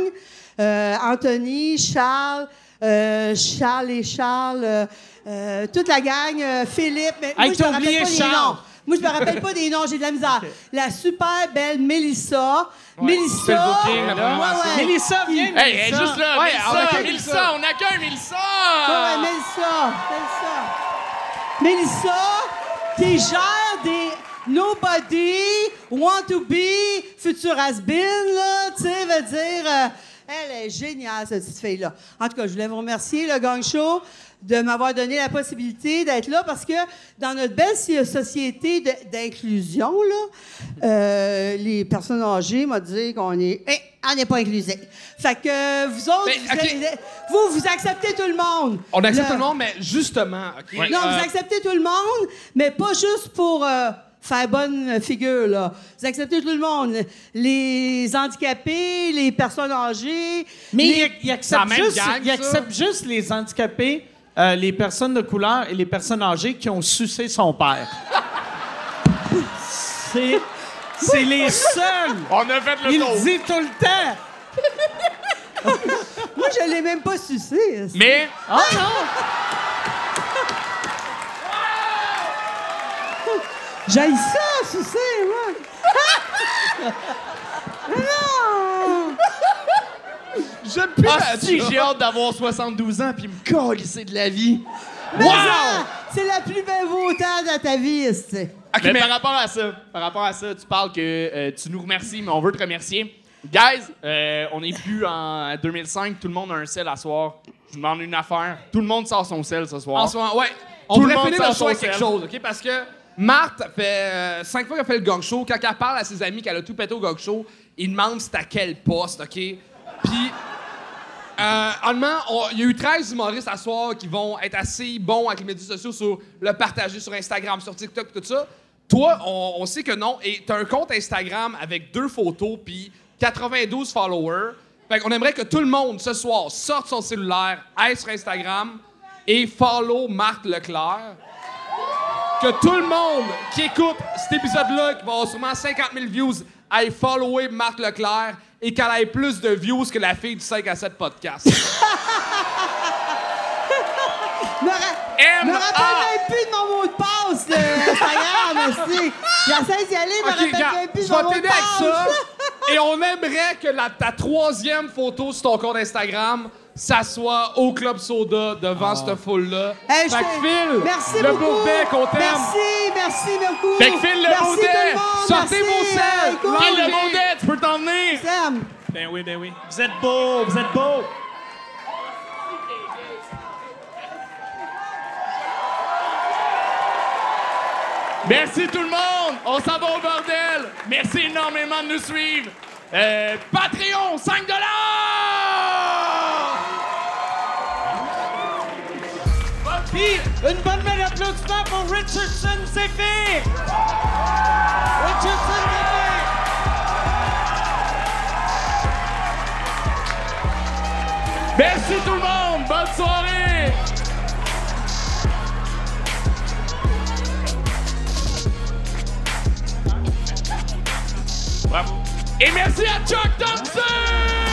Euh, Anthony, Charles, euh, Charles et Charles, euh, euh, toute la gang, euh, Philippe. Mais moi, Hey, je me rappelle pas des Charles. noms. Moi, je me rappelle pas des noms, j'ai de la misère. La super belle Mélissa. Mélissa. C'est le booking, Ouais, ouais. Mélissa, viens, Hey, elle est Mélissa. juste là. Ouais, Mélissa, on accueille Mélissa, Mélissa. Mélissa. Mélissa. Qui gère des Nobody, Want to Be, Future Has Been, là, tu sais, veut dire, euh, Elle est géniale, cette petite fille-là. En tout cas, je voulais vous remercier, le Gang Show, de m'avoir donné la possibilité d'être là parce que dans notre belle société d'inclusion, là, euh, les personnes âgées m'ont dit qu'on est. Eh, on n'est pas inclusif. Fait que vous autres, Mais, vous, vous, vous acceptez tout le monde. On accepte Le- tout le monde, mais justement, non, euh, vous acceptez tout le monde, mais pas juste pour euh, faire bonne figure, là. Vous acceptez tout le monde. Les handicapés, les personnes âgées. Mais les- il, il C'est la accepte même juste, gang, il ça? accepte juste les handicapés, euh, les personnes de couleur et les personnes âgées qui ont sucé son père. C'est, c'est les seuls. On a fait le Il tour. le dit tout le temps. Moi, je l'ai même pas sucé. Mais Ah non! J'aille ça, sucer, moi. non! j'aime plus Ah, la si, job. j'ai hâte d'avoir 72 ans puis me colisser de la vie. Mais ça, C'est la plus belle beauté dans ta vie, c'est. mais, par rapport à ça, par rapport à ça, tu parles que euh, tu nous remercies, mais on veut te remercier. Guys, euh, on n'est plus en 2005, tout le monde a un sel à soir. Je vous demande une affaire. Tout le monde sort son sel ce soir. En ce moment, ouais. On Tout devrait finir le son quelque chose, OK? Parce que Marthe fait euh, cinq fois qu'elle fait le gang show. Quand elle parle à ses amis qu'elle a tout pété au gang show, ils demandent c'est à quel poste, OK? Puis, euh, honnêtement, on- il y a eu 13 humoristes à soir qui vont être assez bons avec les médias sociaux sur le partager sur Instagram, sur TikTok, tout ça. Toi, on, on sait que non. Et t'as un compte Instagram avec deux photos puis 92 followers. Fait qu'on aimerait que tout le monde, ce soir, sorte son cellulaire, aille sur Instagram et follow Marthe Leclerc. Que tout le monde qui écoute cet épisode-là, qui va avoir sûrement 50 000 views, aille follower Marthe Leclerc et qu'elle ait plus de views que la fille du 5 à 7 podcast. Me rappelle même plus de mon mot de passe, Instagram, aussi. J'essaie d'y aller, Ok, rappelle même plus de mon mot de avec ça. passe. Et on aimerait que la- ta troisième photo sur ton compte Instagram, ça soit au Club Soda devant cette foule-là. Hey, fait que Phil, merci le beaucoup. Bourdet qu'on t'aime. Merci, merci beaucoup. Fait que Phil, le merci Bourdet, sortez vos selles. Phil, le Bourdet, tu peux t'emmener! Sam. Ben oui, ben oui. Vous êtes beau, vous êtes beau. Merci tout le monde! On s'en va au bordel! Merci énormément de nous suivre! Euh, Patreon, 5 Puis, une bonne main d'applaudissement pour Richardson Zephyr! Richardson Zephyr! Merci tout le monde! Bonne soirée! Bravo. Et merci à Chuck Thompson!